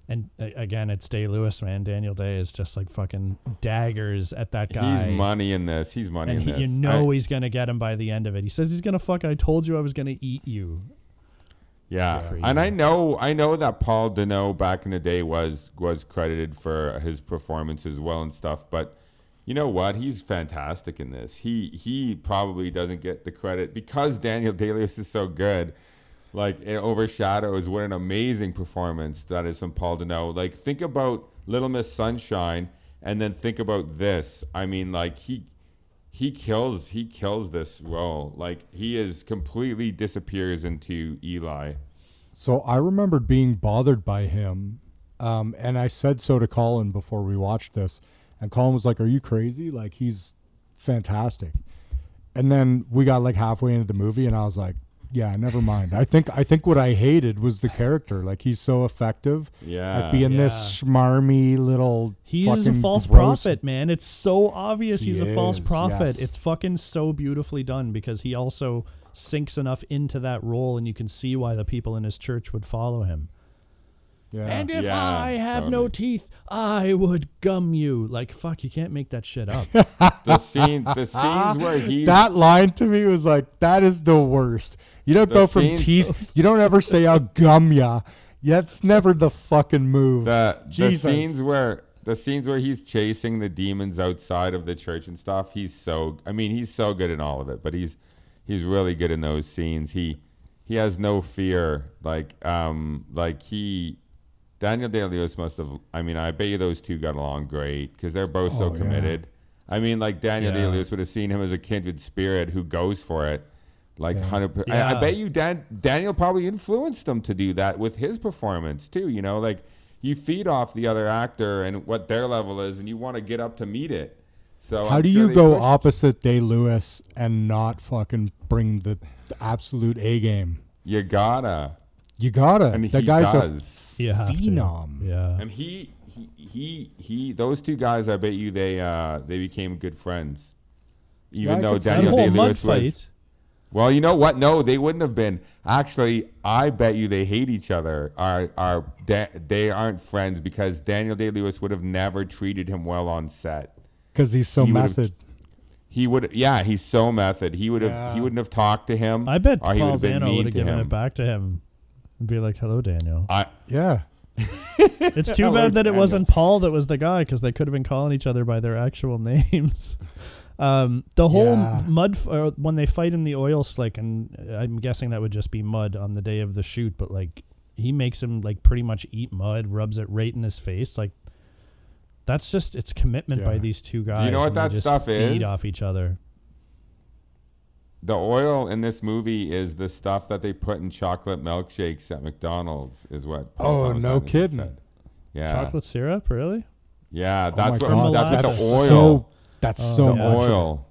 and again, it's Day Lewis, man. Daniel Day is just like fucking daggers at that guy. He's money in this. He's money and in he, this. you know I- he's gonna get him by the end of it. He says he's gonna fuck. I told you I was gonna eat you. Yeah, and I know, I know that Paul Dano back in the day was was credited for his performance as well and stuff. But you know what? He's fantastic in this. He he probably doesn't get the credit because Daniel Day-Lewis is so good. Like it overshadows what an amazing performance that is from Paul Dano. Like think about Little Miss Sunshine, and then think about this. I mean, like he he kills he kills this role. Like he is completely disappears into Eli. So I remembered being bothered by him, um, and I said so to Colin before we watched this, and Colin was like, "Are you crazy? Like he's fantastic." And then we got like halfway into the movie, and I was like, "Yeah, never mind." I think I think what I hated was the character. Like he's so effective Yeah. at being this schmarmy little. He's a false gross- prophet, man. It's so obvious He he's a false prophet. yes. It's fucking so beautifully done because he also sinks enough into that role, and you can see why the people in his church would follow him. Yeah. And if Yeah, I have no totally. teeth, I would gum you. Like fuck, you can't make that shit up. The scene the scenes where he that line to me was like, that is the worst. You don't The go from scenes- teeth. You don't ever say I'll gum ya. That's never the fucking move. the, the scenes where the scenes where he's chasing the demons outside of the church and stuff he's so i mean he's so good in all of it but he's he's really good in those scenes he he has no fear like um like he daniel day-lewis must have i mean i bet you those two got along great because they're both so Oh, yeah. committed i mean like daniel Yeah. day-lewis would have seen him as a kindred spirit who goes for it like Yeah. 100 I, I bet you Dan, daniel probably influenced him to do that with his performance too you know like you feed off the other actor and what their level is and you want to get up to meet it so How I'm do sure you go pushed- opposite Day Lewis and not fucking bring the, the absolute A game? you gotta You gotta. and that he guy's does You have to. Phenom. Yeah. and he, he he he those two guys i bet you they uh they became good friends even I though could daniel day-lewis was fight. Well, you know what? No, they wouldn't have been. Actually, I bet you they hate each other. Are are da- they aren't friends because Daniel Day Lewis would have never treated him well on set. because he's so He would've- method. He would, yeah, he's so method. He would have, Yeah. he wouldn't have talked to him. I bet or Paul would've been Dano would have given him. it back to him and be like, "Hello, Daniel." I, Yeah, It's too Hello, bad that it wasn't Paul that was the guy because they could have been calling each other by their actual names. Um, the whole Yeah. mud f- uh, when they fight in the oil slick, and I'm guessing that would just be mud on the day of the shoot. But like, he makes him like pretty much eat mud, rubs it right in his face. Like, that's just it's commitment by these two guys. You know what they that just stuff feed is? off each other. the oil in this movie is the stuff that they put in chocolate milkshakes at McDonald's, is what. Paul Oh, Thomas no Anderson kidding. said. Yeah, Chocolate syrup, really? yeah, Oh that's my what. God, That's what the oil. So that's Oh, so the much. oil.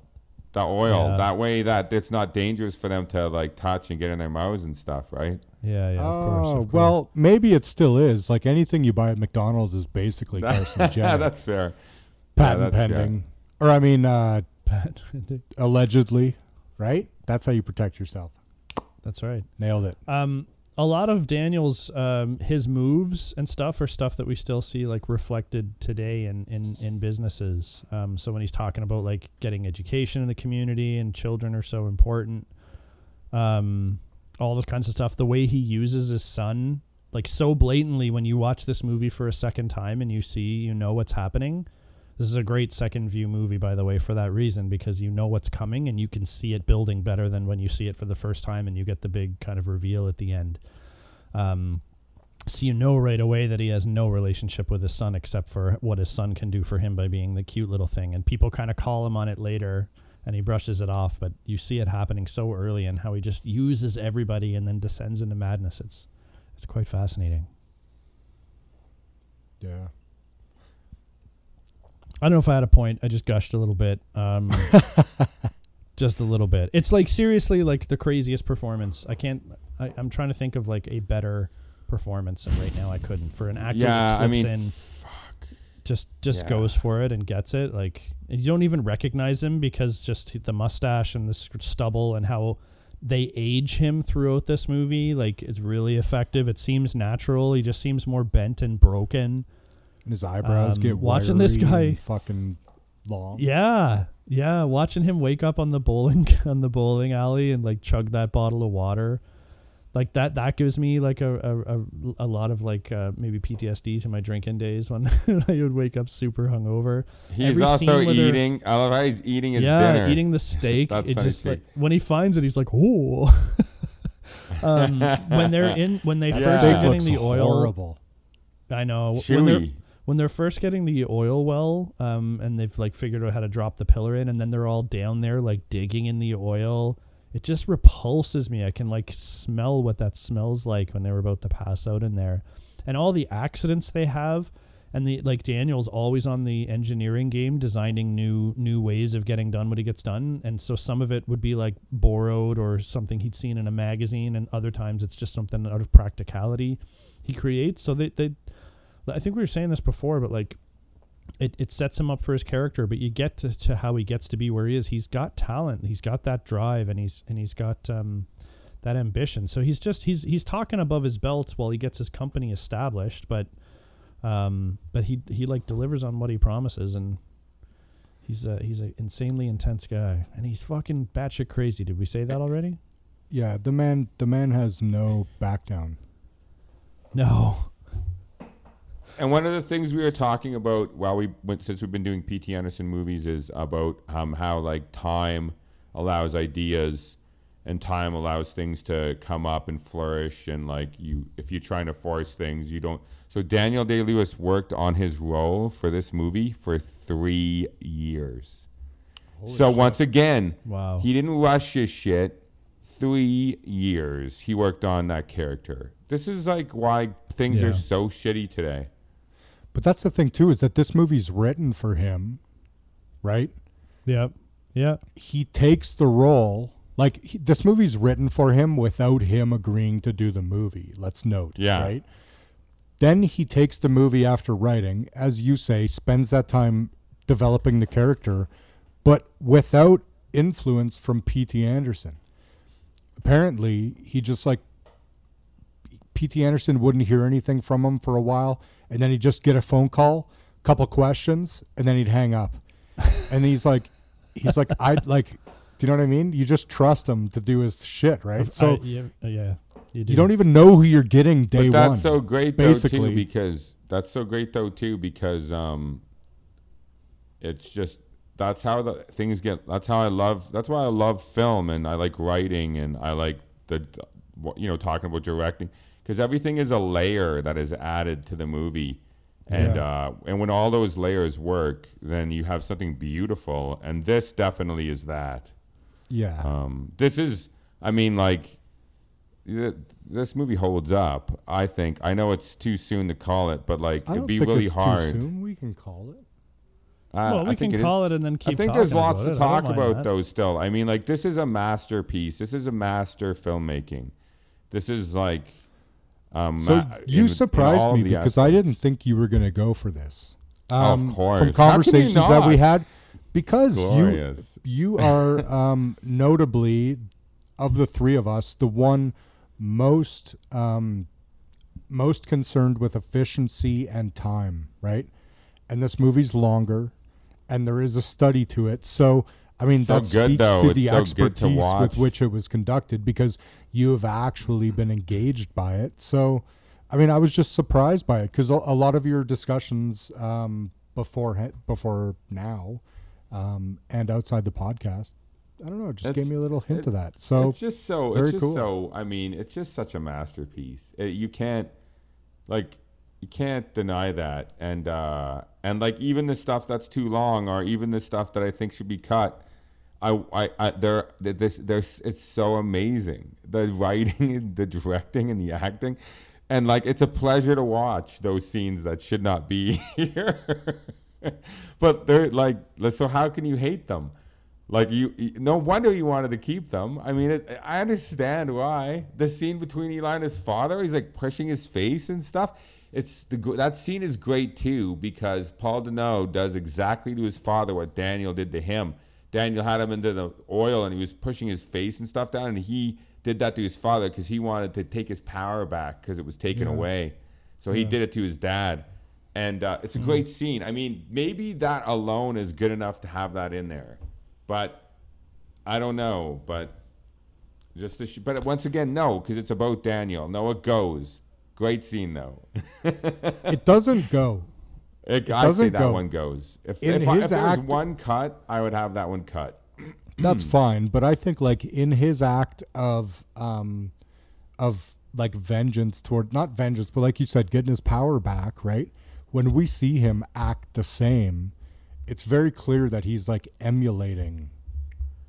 The oil. Yeah. That way, that it's not dangerous for them to like touch and get in their mouths and stuff, right? Yeah, yeah, of course. Oh, of course. well, maybe it still is. Like anything you buy at McDonald's is basically carcinogenic. Yeah, that's fair. patent that's fair. pending. Or I mean, uh, But- allegedly, right? That's how you protect yourself. that's right. Nailed it. Um, a lot of Daniel's um, his moves and stuff are stuff that we still see like reflected today in in, in businesses. Um, so when he's talking about like getting education in the community and children are so important, um, all those kinds of stuff. The way he uses his son, like so blatantly, when you watch this movie for a second time and you see, you know what's happening. This is a great second view movie, by the way, for that reason, because you know what's coming and you can see it building better than when you see it for the first time and you get the big kind of reveal at the end. Um, so you know right away that he has no relationship with his son except for what his son can do for him by being the cute little thing. And people kind of call him on it later and he brushes it off, but you see it happening so early and how he just uses everybody and then descends into madness. It's it's quite fascinating. Yeah. I don't know if I had a point. I just gushed a little bit. Um, just a little bit. It's like seriously like the craziest performance. I can't. I, I'm trying to think of like a better performance, and right now I couldn't. For an actor yeah, that I slips mean, in, just just Yeah. goes for it and gets it. Like you don't even recognize him because just the mustache and the stubble and how they age him throughout this movie. Like it's really effective. It seems natural. He just seems more bent and broken. And his eyebrows Um, get watching this guy- fucking long. Yeah, yeah. Watching him wake up on the bowling on the bowling alley and like chug that bottle of water, like that. That gives me like a a, a, a lot of like uh, maybe PTSD to my drinking days when I would wake up super hungover. He's Every also scene where eating. I love how he's eating his yeah, dinner. eating the steak. It just like when he finds it, he's like, "Oh." um, when they're in, when they That first are getting looks the oil, horrible. I know when they're Chewy. When they're first getting the oil well, um, and they've like figured out how to drop the pillar in, and then they're all down there like digging in the oil. It just repulses me. I can like smell what that smells like when they were about to pass out in there, and all the accidents they have, and the like. Daniel's always on the engineering game, designing new new ways of getting done what he gets done, and so some of it would be like borrowed or something he'd seen in a magazine, and other times it's just something out of practicality he creates. So they they I think we were saying this before, but like it, it sets him up for his character, but you get to, to how he gets to be where he is. He's got talent, he's got that drive and he's and he's got um that ambition. So he's just he's he's talking above his belt while he gets his company established, but um but he he like delivers on what he promises and he's a he's an insanely intense guy and he's fucking batshit crazy. Did we say that already? Yeah, the man the man has no back down. No. And one of the things we were talking about while we went since we've been doing P.T. Anderson movies is about um, how like time allows ideas and time allows things to come up and flourish and like you if you're trying to force things you don't so Daniel Day Lewis worked on his role for this movie for three years. so once again, Wow. he didn't rush his shit. Three years he worked on that character. This is like why things Yeah. are so shitty today. But that's the thing too is that this movie's written for him, right? Yep. Yeah. He takes the role like he, this movie's written for him without him agreeing to do the movie. Let's note, Yeah. right? Then he takes the movie after writing, as you say, spends that time developing the character, but without influence from P.T. Anderson. Apparently, he just like P.T. Anderson wouldn't hear anything from him for a while, and then he'd just get a phone call, couple questions, and then he'd hang up. and he's like, he's like, I like, do you know what I mean? You just trust him to do his shit, right? So I- yeah, uh, yeah, you, do. you don't even know who you're getting day but that's one. so great though basically. too because that's so great though too because um it's just that's how the things get that's how i love that's why i love film and i like writing and i like the you know talking about directing because everything is a layer that is added to the movie and Yeah. uh and when all those layers work then you have something beautiful and this definitely is that yeah. um, this is, I mean, like, th- this movie holds up. I think. I know it's too soon to call it, but like, it'd be think really it's hard. too soon. We can call it. I- Well, we I can think it is- call it and then keep. I think talking there's lots to it. Talk about that. though. Still, I mean, like, this is a masterpiece. This is a master filmmaking. This is like. Um, So you in- in surprised all me because I didn't think you were going to go for this. Oh, of Um, course. From How can you conversations that we had, because you Glorious. you are um, notably of the three of us the one most um, most concerned with efficiency and time, right? And this movie's longer, and there is a study to it. So I mean, So that good, speaks though. to It's the so to expertise watch. with which it was conducted because you have actually been engaged by it. So, I mean, I was just surprised by it because a, a lot of your discussions um, before before now um, and outside the podcast, I don't know, just gave me a little hint it- of that. So it's just so very it's just cool. so i mean it's just such a masterpiece It- you can't like you can't deny that and uh and like even the stuff that's too long or even the stuff that i think should be cut i i, I there this there's it's so amazing the writing the directing and the acting and like it's a pleasure to watch those scenes that should not be here but they're like so how can you hate them like you, no wonder you wanted to keep them. I mean, it, I understand why. The scene between Eli and his father, he's like pushing his face and stuff. It's the that scene is great too because Paul Dano does exactly to his father what Daniel did to him. Daniel had him into the oil and he was pushing his face and stuff down, and he did that to his father because he wanted to take his power back because it was taken away. So he did it to his dad, and uh, it's a great scene. I mean, maybe that alone is good enough to have that in there, but I don't know. But just sh- but once again, no, because it's about Daniel. No, it goes. Great scene though. it doesn't go. It, I say that go. one goes. If, In if, I, if there was one cut, I would have that one cut. That's fine, but I think like in his act of um of like vengeance toward not vengeance, but like you said, getting his power back, right? When we see him act the same, it's very clear that he's like emulating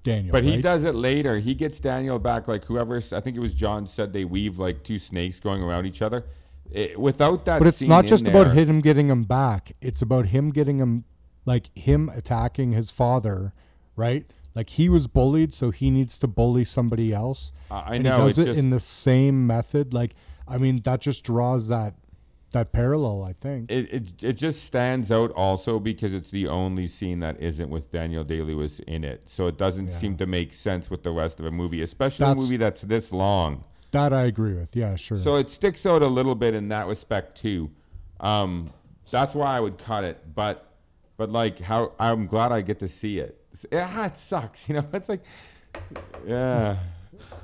Daniel. But he does it later. He gets Daniel back. Like whoever, I think it was John said they weave like two snakes going around each other. It, without that, But it's not just about him getting him back. It's about him getting him, like him attacking his father, right? Like he was bullied, so he needs to bully somebody else. I- know, He does it just- in the same method. Like, I mean, that just draws that that parallel. I think. It, it it just stands out also because it's the only scene that isn't with Daniel Day Lewis in it. So it doesn't seem to make sense with the rest of a movie, especially a movie that's this long. That I agree with. Yeah, sure. So it sticks out a little bit in that respect too. Um, that's why I would cut it. But but like how I'm glad I get to see it. Yeah, it sucks. You know, it's like yeah,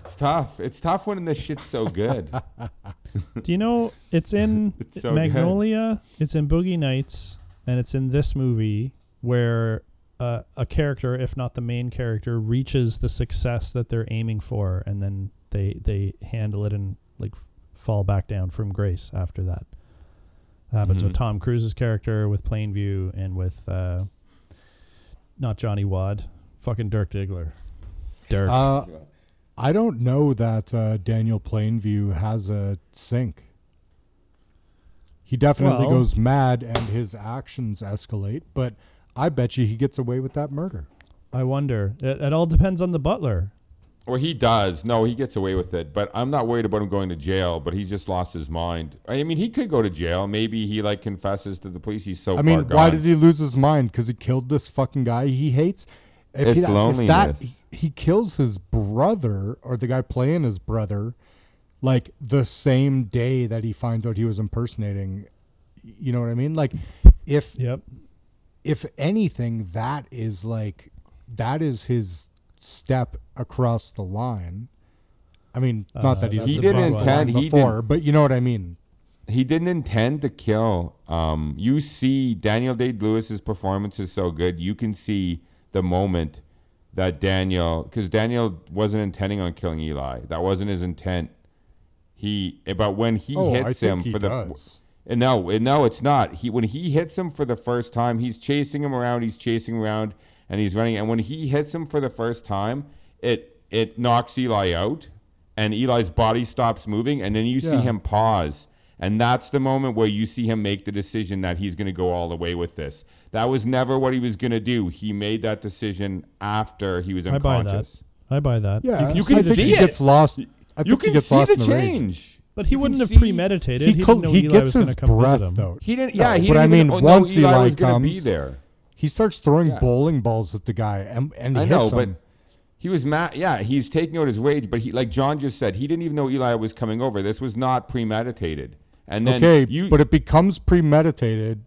it's tough. It's tough when the shit's so good. Do you know it's in It's so good. Magnolia? It's in Boogie Nights, and it's in this movie where uh, a character, if not the main character, reaches the success that they're aiming for, and then they they handle it and like fall back down from grace after that. That happens with Mhm. Tom Cruise's character, with Plainview, and with uh, not Johnny Wad, fucking Dirk Diggler. Dirk. uh, I don't know that uh, Daniel Plainview has a sink. He definitely Well- goes mad and his actions escalate, but I bet you he gets away with that murder. I wonder. It, it all depends on the butler. Well, he does. No, he gets away with it. But I'm not worried about him going to jail. But he's just lost his mind. I mean, he could go to jail. Maybe he like confesses to the police. He's so I mean, far why gone. did he lose his mind? Because he killed this fucking guy he hates. If It's he, If that he kills his brother or the guy playing his brother, like the same day that he finds out he was impersonating, you know what I mean? Like, if Yep. if anything, that is like that is his step across the line. I mean, Uh, not that he, He didn't big crossed one. the line intend- he before, didn't- but you know what I mean. he didn't intend to kill. Um, you see Daniel Day Lewis's performance is so good. You can see the moment that Daniel, because Daniel wasn't intending on killing Eli. That wasn't his intent. He, but when he oh, hits I think him he for the, does. and no, and no, it's not. He when he hits him for the first time, he's chasing him around. He's chasing around, and he's running. And when he hits him for the first time, it it knocks Eli out, and Eli's body stops moving, and then you see him pause, and that's the moment where you see him make the decision that he's going to go all the way with this. That was never what he was going to do. He made that decision after he was unconscious. I buy that. I buy that. Yeah, you I can think see it. he gets lost. I think You he can gets see lost the in the change. But he You wouldn't have see- premeditated. He, He, col- didn't know he Eli gets was his come breath visit him. though. He didn't. No, Yeah, he but I didn't mean, even know once Eli, Eli was going be comes- there. He starts throwing Yeah. bowling balls at the guy, and, and he I know, hits but him. He was mad. Yeah, he's taking out his rage, but he, like John just said, he didn't even know Eli was coming over. This was not premeditated. And then okay, you, but it becomes premeditated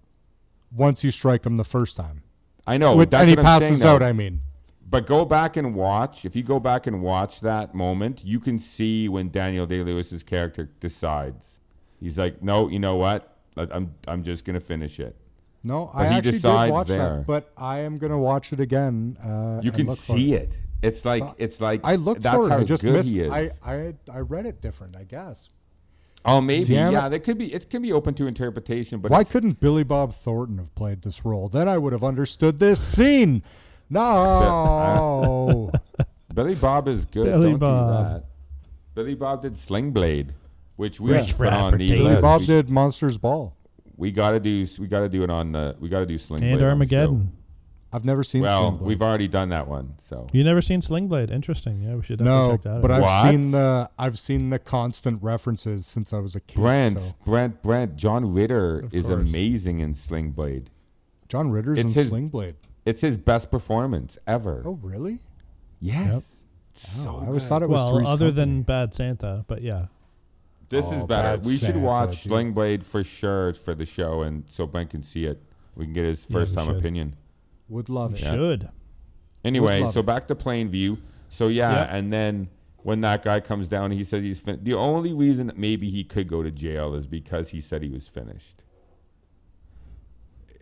once you strike him the first time. I know, With- that's and he passes out. I mean, But go back and watch. If you go back and watch that moment, you can see when Daniel Day Lewis's character decides. He's like, no, you know what? I'm I'm just gonna finish it. no, But I actually decides did watch there. that, but I am gonna watch it again. Uh, You can see it. It's like it's like I looked that's for it. how I just good missed. he is. I, I I read it different. I guess. oh, maybe Damn it. yeah. That could be. It can be open to interpretation. But Why couldn't Billy Bob Thornton have played this role? Then I would have understood this scene. No. Billy Bob is good. Billy Don't Bob. do that. Billy Bob did Sling Blade, which we Yeah. should put Frat on the. Billy. Bob we, did Monsters Ball. we gotta do. We gotta do it on the. We gotta do Sling And Blade. on the show. Armageddon. I've never seen. Well, Sling Blade. we've already done that one. So You never seen Sling Blade? Interesting. Yeah, we should definitely no, check that out. but out. I've What? seen the I've seen the constant references since I was a kid. Brent, so- Brent, Brent. John Ritter Of is course. amazing in Sling Blade. John Ritter's It's in his- Sling Blade. It's his best performance ever. Oh, really? yes. It's so Oh, I always thought it was well, Three's other Company. than Bad Santa, but yeah. This is Oh, better. Bad We should Santa, watch dude. Sling Blade for sure for the show, and so Brent can see it. We can get his Yeah, first time should. opinion. Would love We it. should. Anyway, so it. back to Plainview. So yeah, Yep. and then when that guy comes down, he says he's fin- the only reason that maybe he could go to jail is because he said he was finished.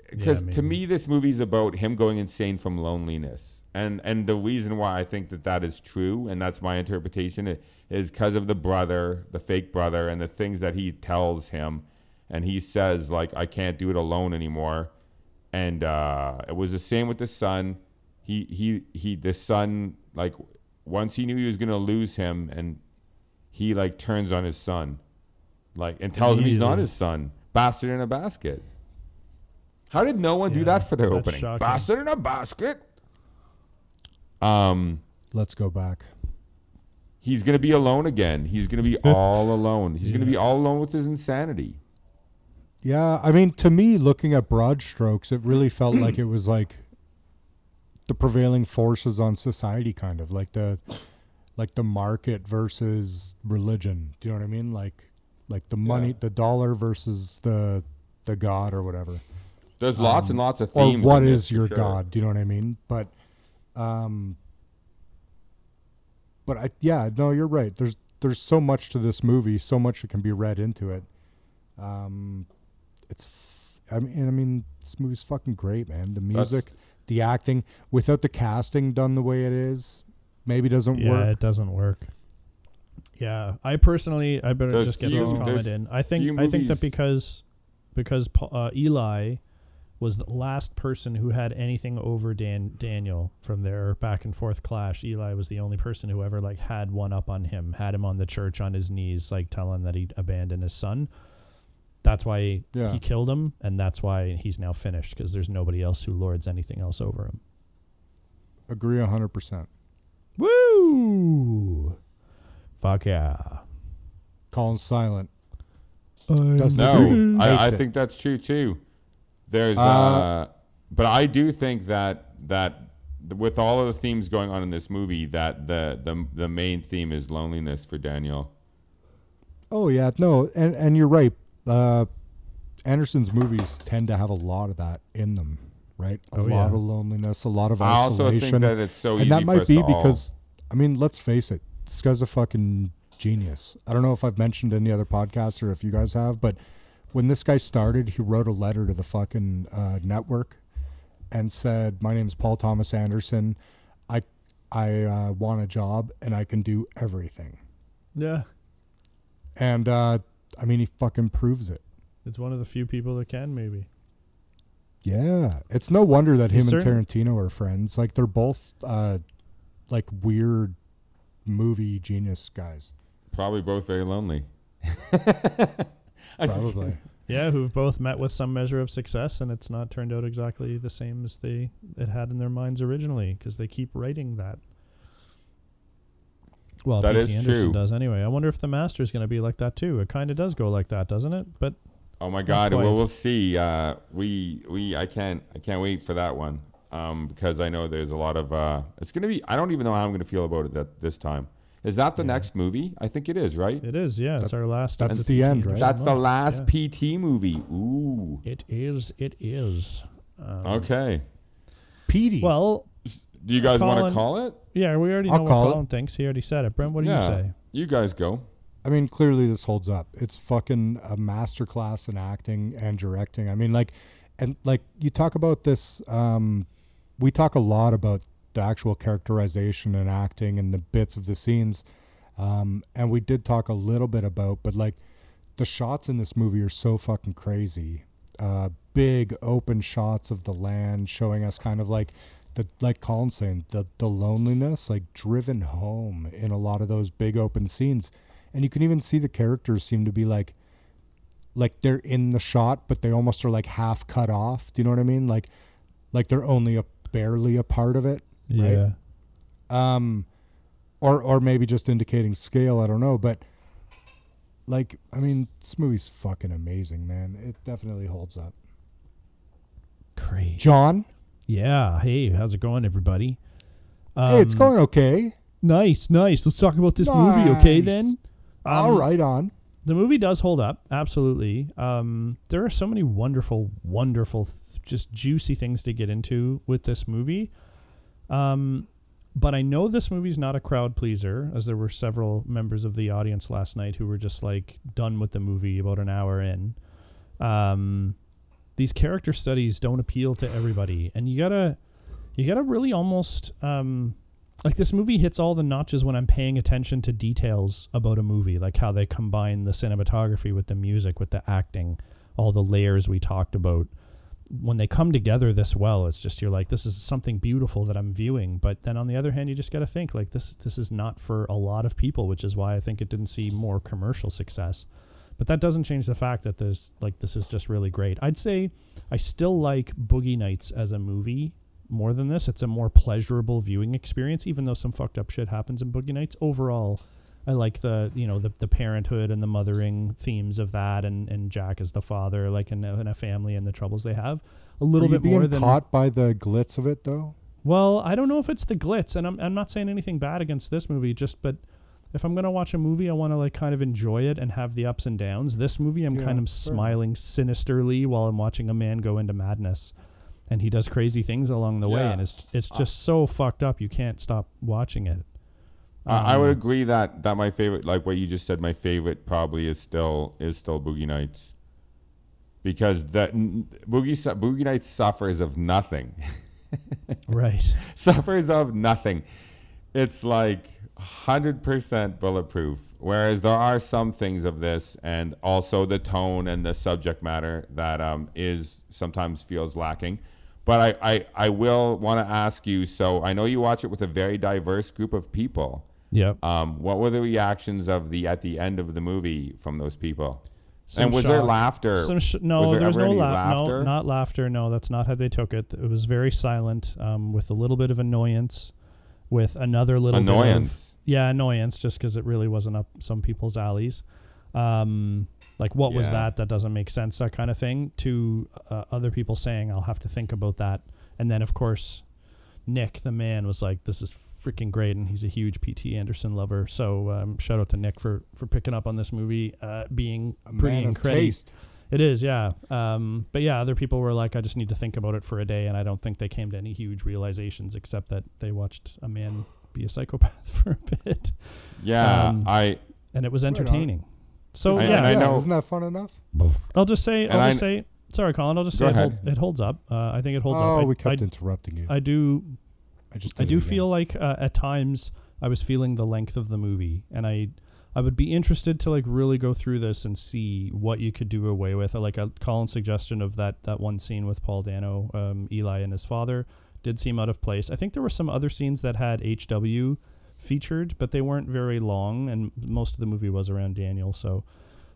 Because to me, this movie's about him going insane from loneliness, and and the reason why I think that that is true, and that's my interpretation, is because of the brother, the fake brother, and the things that he tells him, and he says like, "I can't do it alone anymore," and uh, it was the same with the son. He he he, the son like once he knew he was gonna lose him, and he like turns on his son, like and tells him he's not his son, bastard in a basket. How did no one do that for their opening? shocking. Bastard in a basket. Um, Let's go back. he's gonna be alone again. He's gonna be all alone. He's gonna be all alone with his insanity. Yeah, I mean, to me, looking at broad strokes, it really felt like it was like the prevailing forces on society, kind of like the like the market versus religion. Do you know what I mean? Like like the money, Yeah. the dollar versus the the god or whatever. There's lots and lots of Um, Or themes. what this, your sure. god? Do you know what I mean? But um but I yeah, no, you're right. There's there's so much to this movie, so much that can be read into it. Um it's f- I mean I mean this movie's fucking great, man. The That's- music, the acting, without the casting done the way it is, maybe doesn't Yeah, work. Yeah, it doesn't work. Yeah, I personally, I better There's just get few- this comment in. I think, I think that because, because uh, Eli was the last person who had anything over Dan Daniel from their back and forth clash. Eli was the only person who ever like had one up on him, had him on the church on his knees, like telling that he'd abandon his son. That's why he, Yeah. he killed him, and that's why he's now finished because there's nobody else who lords anything else over him. Agree hundred percent. Woo! Fuck yeah! Calling silent. Doesn't No. I, I think that's true too. There's, uh, Uh, but I do think that that with all of the themes going on in this movie, that the the the main theme is loneliness for Daniel. Oh yeah, no, and and you're right. Uh, Anderson's movies tend to have a lot of that in them. right? A Oh, lot yeah. of loneliness, a lot of I also isolation. think that it's so and easy that for might us be to all- because, I mean, let's face it, this guy's a fucking genius. I don't know if I've mentioned any other podcasts or if you guys have, but when this guy started, he wrote a letter to the fucking uh, network and said, "My name's Paul Thomas Anderson. I I uh, want a job and I can do everything." Yeah. And uh, I mean, he fucking proves it. It's one of the few people that can, maybe. Yeah, it's no wonder that him and Tarantino are friends. Like they're both uh, like weird movie genius guys. Probably both very lonely. Probably. Yeah, who've both met with some measure of success, and it's not turned out exactly the same as they it had in their minds originally, because they keep writing that. Well, That P.T. is Anderson true. does anyway. I wonder if the Master's going to be like that too. It kind of does go like that, doesn't it? But Oh my God! Well, we'll see. Uh, we we I can't I can't wait for that one um, because I know there's a lot of. Uh, it's gonna be. I don't even know how I'm gonna feel about it that this time. Is that the next movie? I think it is, right? it is, yeah. It's our last. that's of the P.T. end, right? Anderson That's the last yeah. PT movie. Ooh. It is. It is. Um, Okay. Petey. Well, Do you guys want to call it? yeah, we already I'll know what call it. Colin thinks. He already said it. Brent, what do yeah. you say? You guys go. I mean, clearly this holds up. It's fucking a masterclass in acting and directing. I mean, like, and like you talk about this. Um, we talk a lot about the actual characterization and acting and the bits of the scenes. Um, and we did talk a little bit about, but like, the shots in this movie are so fucking crazy. Uh, big open shots of the land showing us kind of like the like Colin saying the the loneliness like driven home in a lot of those big open scenes, and you can even see the characters seem to be like like they're in the shot, but they almost are like half cut off. Do you know what I mean? Like like they're only a barely a part of it. Yeah. Um, or or maybe just indicating scale. I don't know, but like I mean, this movie's fucking amazing, man. It definitely holds up. Crazy. John, Yeah. Hey, how's it going, everybody? hey, it's Um, going okay. Nice, nice. Let's talk about this movie, okay? Then All Um, right, on. the movie does hold up, absolutely. Um, there are so many wonderful, wonderful, just juicy things to get into with this movie. Um, but I know this movie's not a crowd pleaser, as there were several members of the audience last night who were just like done with the movie about an hour in. Um, these character studies don't appeal to everybody, and you gotta, you gotta really almost um, like this movie hits all the notches when I'm paying attention to details about a movie, like how they combine the cinematography with the music, with the acting, all the layers we talked about. When they come together this well, it's just you're like, this is something beautiful that I'm viewing. But then on the other hand, you just got to think like this. This is not for a lot of people, which is why I think it didn't see more commercial success. But that doesn't change the fact that there's like this is just really great. I'd say I still like Boogie Nights as a movie more than this. It's a more pleasurable viewing experience, even though some fucked up shit happens in Boogie Nights. Overall, I like the you know the, the parenthood and the mothering themes of that, and, and Jack as the father, like in a, in a family and the troubles they have. A little bit more than caught by the glitz of it, though. well, I don't know if it's the glitz, and I'm I'm not saying anything bad against this movie, just but if I'm gonna watch a movie, I want to like kind of enjoy it and have the ups and downs. This movie, I'm Yeah, kind of smiling sinisterly while I'm watching a man go into madness, and he does crazy things along the way, and it's it's just so fucked up. You can't stop watching it. I I would Um, agree that that my favorite, like what you just said, my favorite probably is still is still Boogie Nights, because that Boogie Boogie Nights suffers of nothing, right. suffers of nothing. It's like hundred percent bulletproof. Whereas there are some things of this, and also the tone and the subject matter that um, is sometimes feels lacking. But I, I, I will want to ask you. So I know you watch it with a very diverse group of people. Yep. Um, what were the reactions of the at the end of the movie from those people? Some and was there laughter? Some sh- no, was there, there was no la- laughter? No, not laughter. No, that's not how they took it. It was very silent, um, with a little bit of annoyance, with another little bit of Annoyance. Yeah annoyance, just because it really wasn't up some people's alleys. Um, like what was that? That doesn't make sense. That kind of thing. To uh, other people saying, "I'll have to think about that." And then, of course, Nick, the man, was like, "This is freaking great," and he's a huge P.T. Anderson lover. So um, shout out to Nick for for picking up on this movie, uh, being A pretty incredible. It is, yeah. Um, but yeah, other people were like, I just need to think about it for a day, and I don't think they came to any huge realizations except that they watched a man be a psychopath for a bit, Yeah, Um, I and it was on. entertaining. So And- yeah, and I know- isn't that fun enough? I'll just say, And I'll I just say, sorry, Colin, I'll just say it, hold, it holds up. Uh, I think it holds oh, up. I, we kept I, interrupting you. I do I just I do feel like uh, at times I was feeling the length of the movie, and I I would be interested to like really go through this and see what you could do away with. Like a Colin's suggestion of that that one scene with Paul Dano, um, Eli, and his father did seem out of place. I think there were some other scenes that had HW featured, but they weren't very long, and most of the movie was around Daniel. So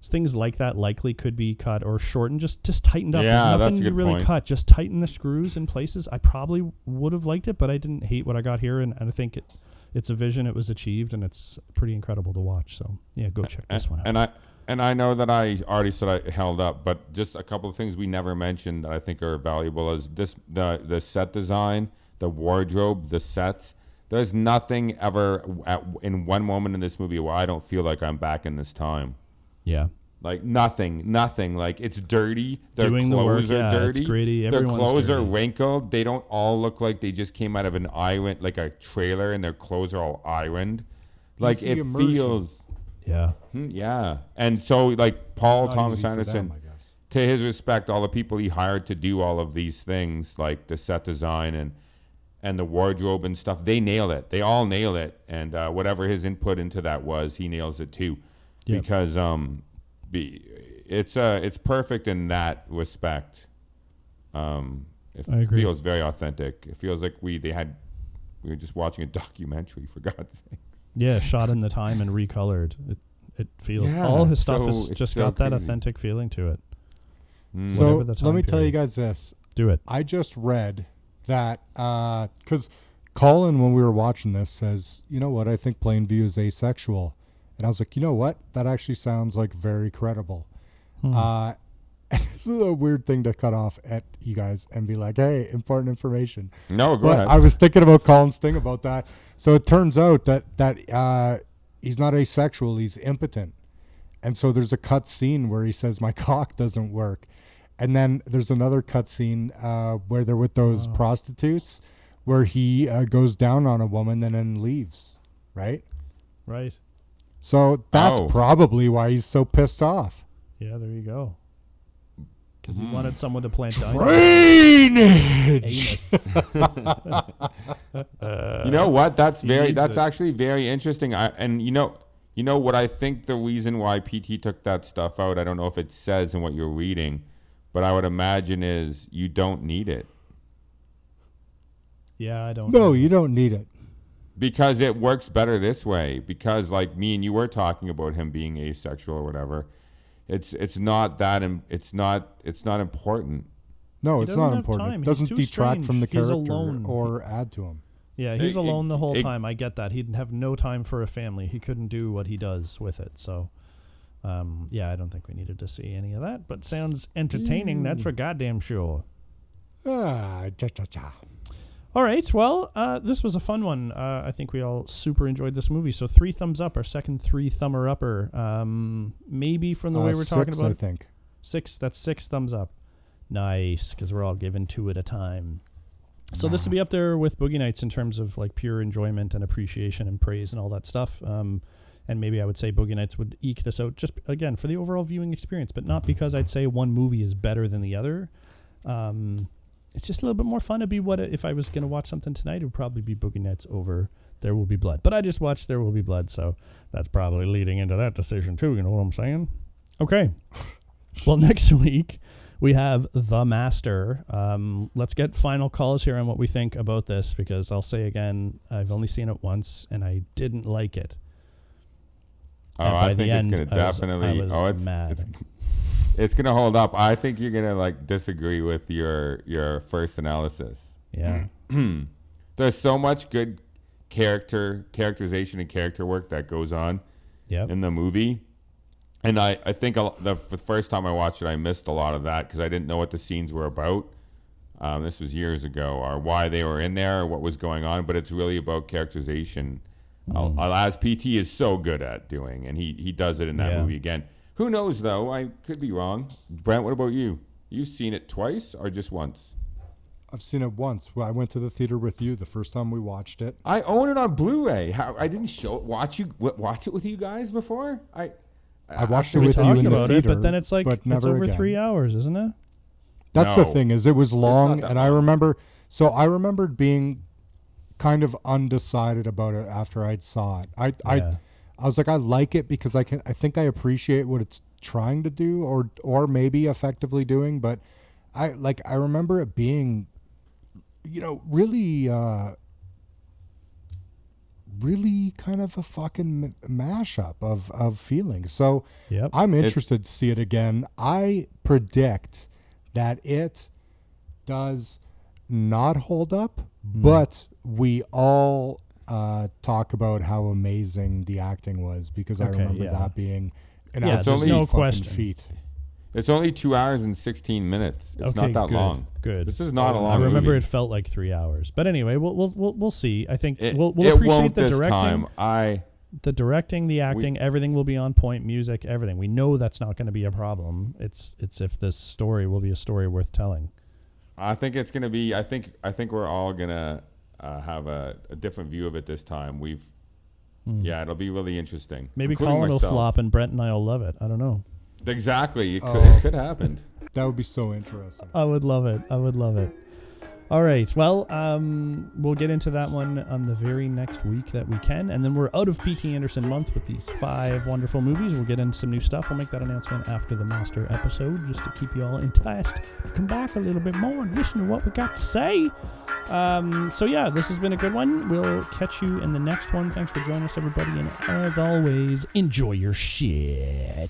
things like that likely could be cut or shortened, just just tightened up. Yeah, There's nothing to really point. cut. Just tighten the screws in places. I probably would have liked it, but I didn't hate what I got here, and, and I think it, it's a vision. It was achieved, and it's pretty incredible to watch. So yeah, go check this one out. and I and I know that I already said I held up, but just a couple of things we never mentioned that I think are valuable is this the the set design, the wardrobe, the sets. There's nothing ever at, in one moment in this movie where I don't feel like I'm back in this time. yeah, Like nothing, nothing. Like it's dirty. Their Doing the work, clothes are yeah, it's dirty. gritty, Their everyone's clothes are wrinkled. They don't all look like they just came out of an iron, like a trailer, and their clothes are all ironed. Like it immersion. feels, yeah, Hmm, yeah. And so, like Paul Not Thomas easy for Anderson, them, I guess. to his respect, all the people he hired to do all of these things, like the set design and and the wardrobe and stuff, they nail it. They all nail it, and uh, whatever his input into that was, he nails it too, Yep. because um, be, it's uh it's perfect in that respect. Um, it I agree. feels very authentic. It feels like we they had we were just watching a documentary for God's sake. Yeah. Shot in the time and recolored. It it feels Yeah, all his stuff so- has just so got that authentic feeling to it. Mm. So Whatever the let time me tell you guys this. Do it. I just read that because Colin, when we were watching this, says, "You know what? I think Plainview is asexual," and I was like, "You know what? That actually sounds like very credible." Hmm. Uh, this is a weird thing to cut off at you guys and be like, "Hey, important information." no, go but ahead. I was thinking about Colin's thing about that. So it turns out that that uh, he's not asexual; he's impotent. And so there's a cut scene where he says, "My cock doesn't work," and then there's another cut scene uh, where they're with those prostitutes, where he uh, goes down on a woman and then leaves. Right. Right. So that's Oh. probably why he's so pissed off. Yeah. There you go. Because he mm. wanted someone to plant dynamite. Drainage. Anus. you know what? That's very. needs That's it. actually very interesting. I and you know, you know what I think the reason why PT took that stuff out. I don't know if it says in what you're reading, but I would imagine is you don't need it Yeah, I don't. No, you don't need it. because it works better this way. Because like me and you were talking about him being asexual or whatever. It's it's not that. Im- It's not. It's not important. No, He it's doesn't not have important. time. It He's doesn't too detract from the strange. He's character alone. or add to him. Yeah, he's It- alone the whole it- time. I get that. He'd have no time for a family. He couldn't do what he does with it. So, um, yeah, I don't think we needed to see any of that. But sounds entertaining. That's for goddamn sure. Ah, cha cha cha. All right. Well, uh, this was a fun one. Uh, I think we all super enjoyed this movie. So three thumbs up. Our second three thumber upper. Um, maybe from the way Uh, we're talking six, about I think. Six. That's six thumbs up. Nice, because we're all given two at a time. So this will be up there with Boogie Nights in terms of like pure enjoyment and appreciation and praise and all that stuff. Um, and maybe I would say Boogie Nights would eke this out just again for the overall viewing experience, but not because I'd say one movie is better than the other. Um, it's just a little bit more fun to be what if I was going to watch something tonight, it would probably be Boogie Nights over There Will Be Blood. But I just watched There Will Be Blood, so that's probably leading into that decision too. You know what I'm saying? Okay. Well, next week we have The Master. Um, let's get final calls here on what we think about this because I'll say again, I've only seen it once and I didn't like it. Oh, And I think it's end, gonna I was- definitely. I was oh, it's mad. it's it's gonna hold up. I think you're gonna like disagree with your your first analysis. Yeah. There's so much good character characterization and character work that goes on Yep. in the movie. And I, I think a, the, the first time I watched it, I missed a lot of that because I didn't know what the scenes were about. Um, this was years ago, or why they were in there, or what was going on. But it's really about characterization, I'll- as PT is so good at doing, and he he does it in that Yeah. movie again. Who knows though? I could be wrong. Brent, what about you? You've seen it twice or just once? I've seen it once. I went to the theater with you the first time we watched it. I own it on Blu-ray. How I didn't show it, watch you watch it with you guys before. I I watched it with you in the theater, it, but then it's like it's over again. three hours, isn't it? That's the thing is it was long, and I remember. So I remembered being kind of undecided about it after I'd saw it. I Yeah. I I was like, I like it because I can. I think I appreciate what it's trying to do, or or maybe effectively doing. But I like I remember it being, you know, really. uh really kind of a fucking m- mashup of of feelings. So Yep. I'm interested to see it again. I predict that it does not hold up, Hmm. but we all uh, talk about how amazing the acting was because I Okay, remember yeah. that being an Yeah, there's absolute no fucking question. feat. it's only two hours and sixteen minutes. It's okay, not that good, long. Good. This is not a I long. I remember movie. it felt like three hours, but anyway, we'll we'll we'll, we'll see. I think It, we'll we'll it appreciate won't the this directing, time. I the directing, the acting, everything will be on point. Music, everything. We know that's not going to be a problem. It's it's if this story will be a story worth telling. I think it's gonna be. I think I think we're all gonna uh, have a, a different view of it this time. We've yeah, it'll be really interesting. Maybe including Colin will flop and Brent and I will love it. I don't know. Exactly. It could, Oh. it could happen. That would be so interesting. I would love it. I would love it. All right. Well, um, we'll get into that one on the very next week that we can, and then we're out of PT Anderson month with these five wonderful movies. We'll get into some new stuff. We'll make that announcement after the master episode, just to keep you all enticed to come back a little bit more and listen to what we got to say. Um, so yeah, this has been a good one. We'll catch you in the next one. Thanks for joining us, everybody, and as always, enjoy your shit.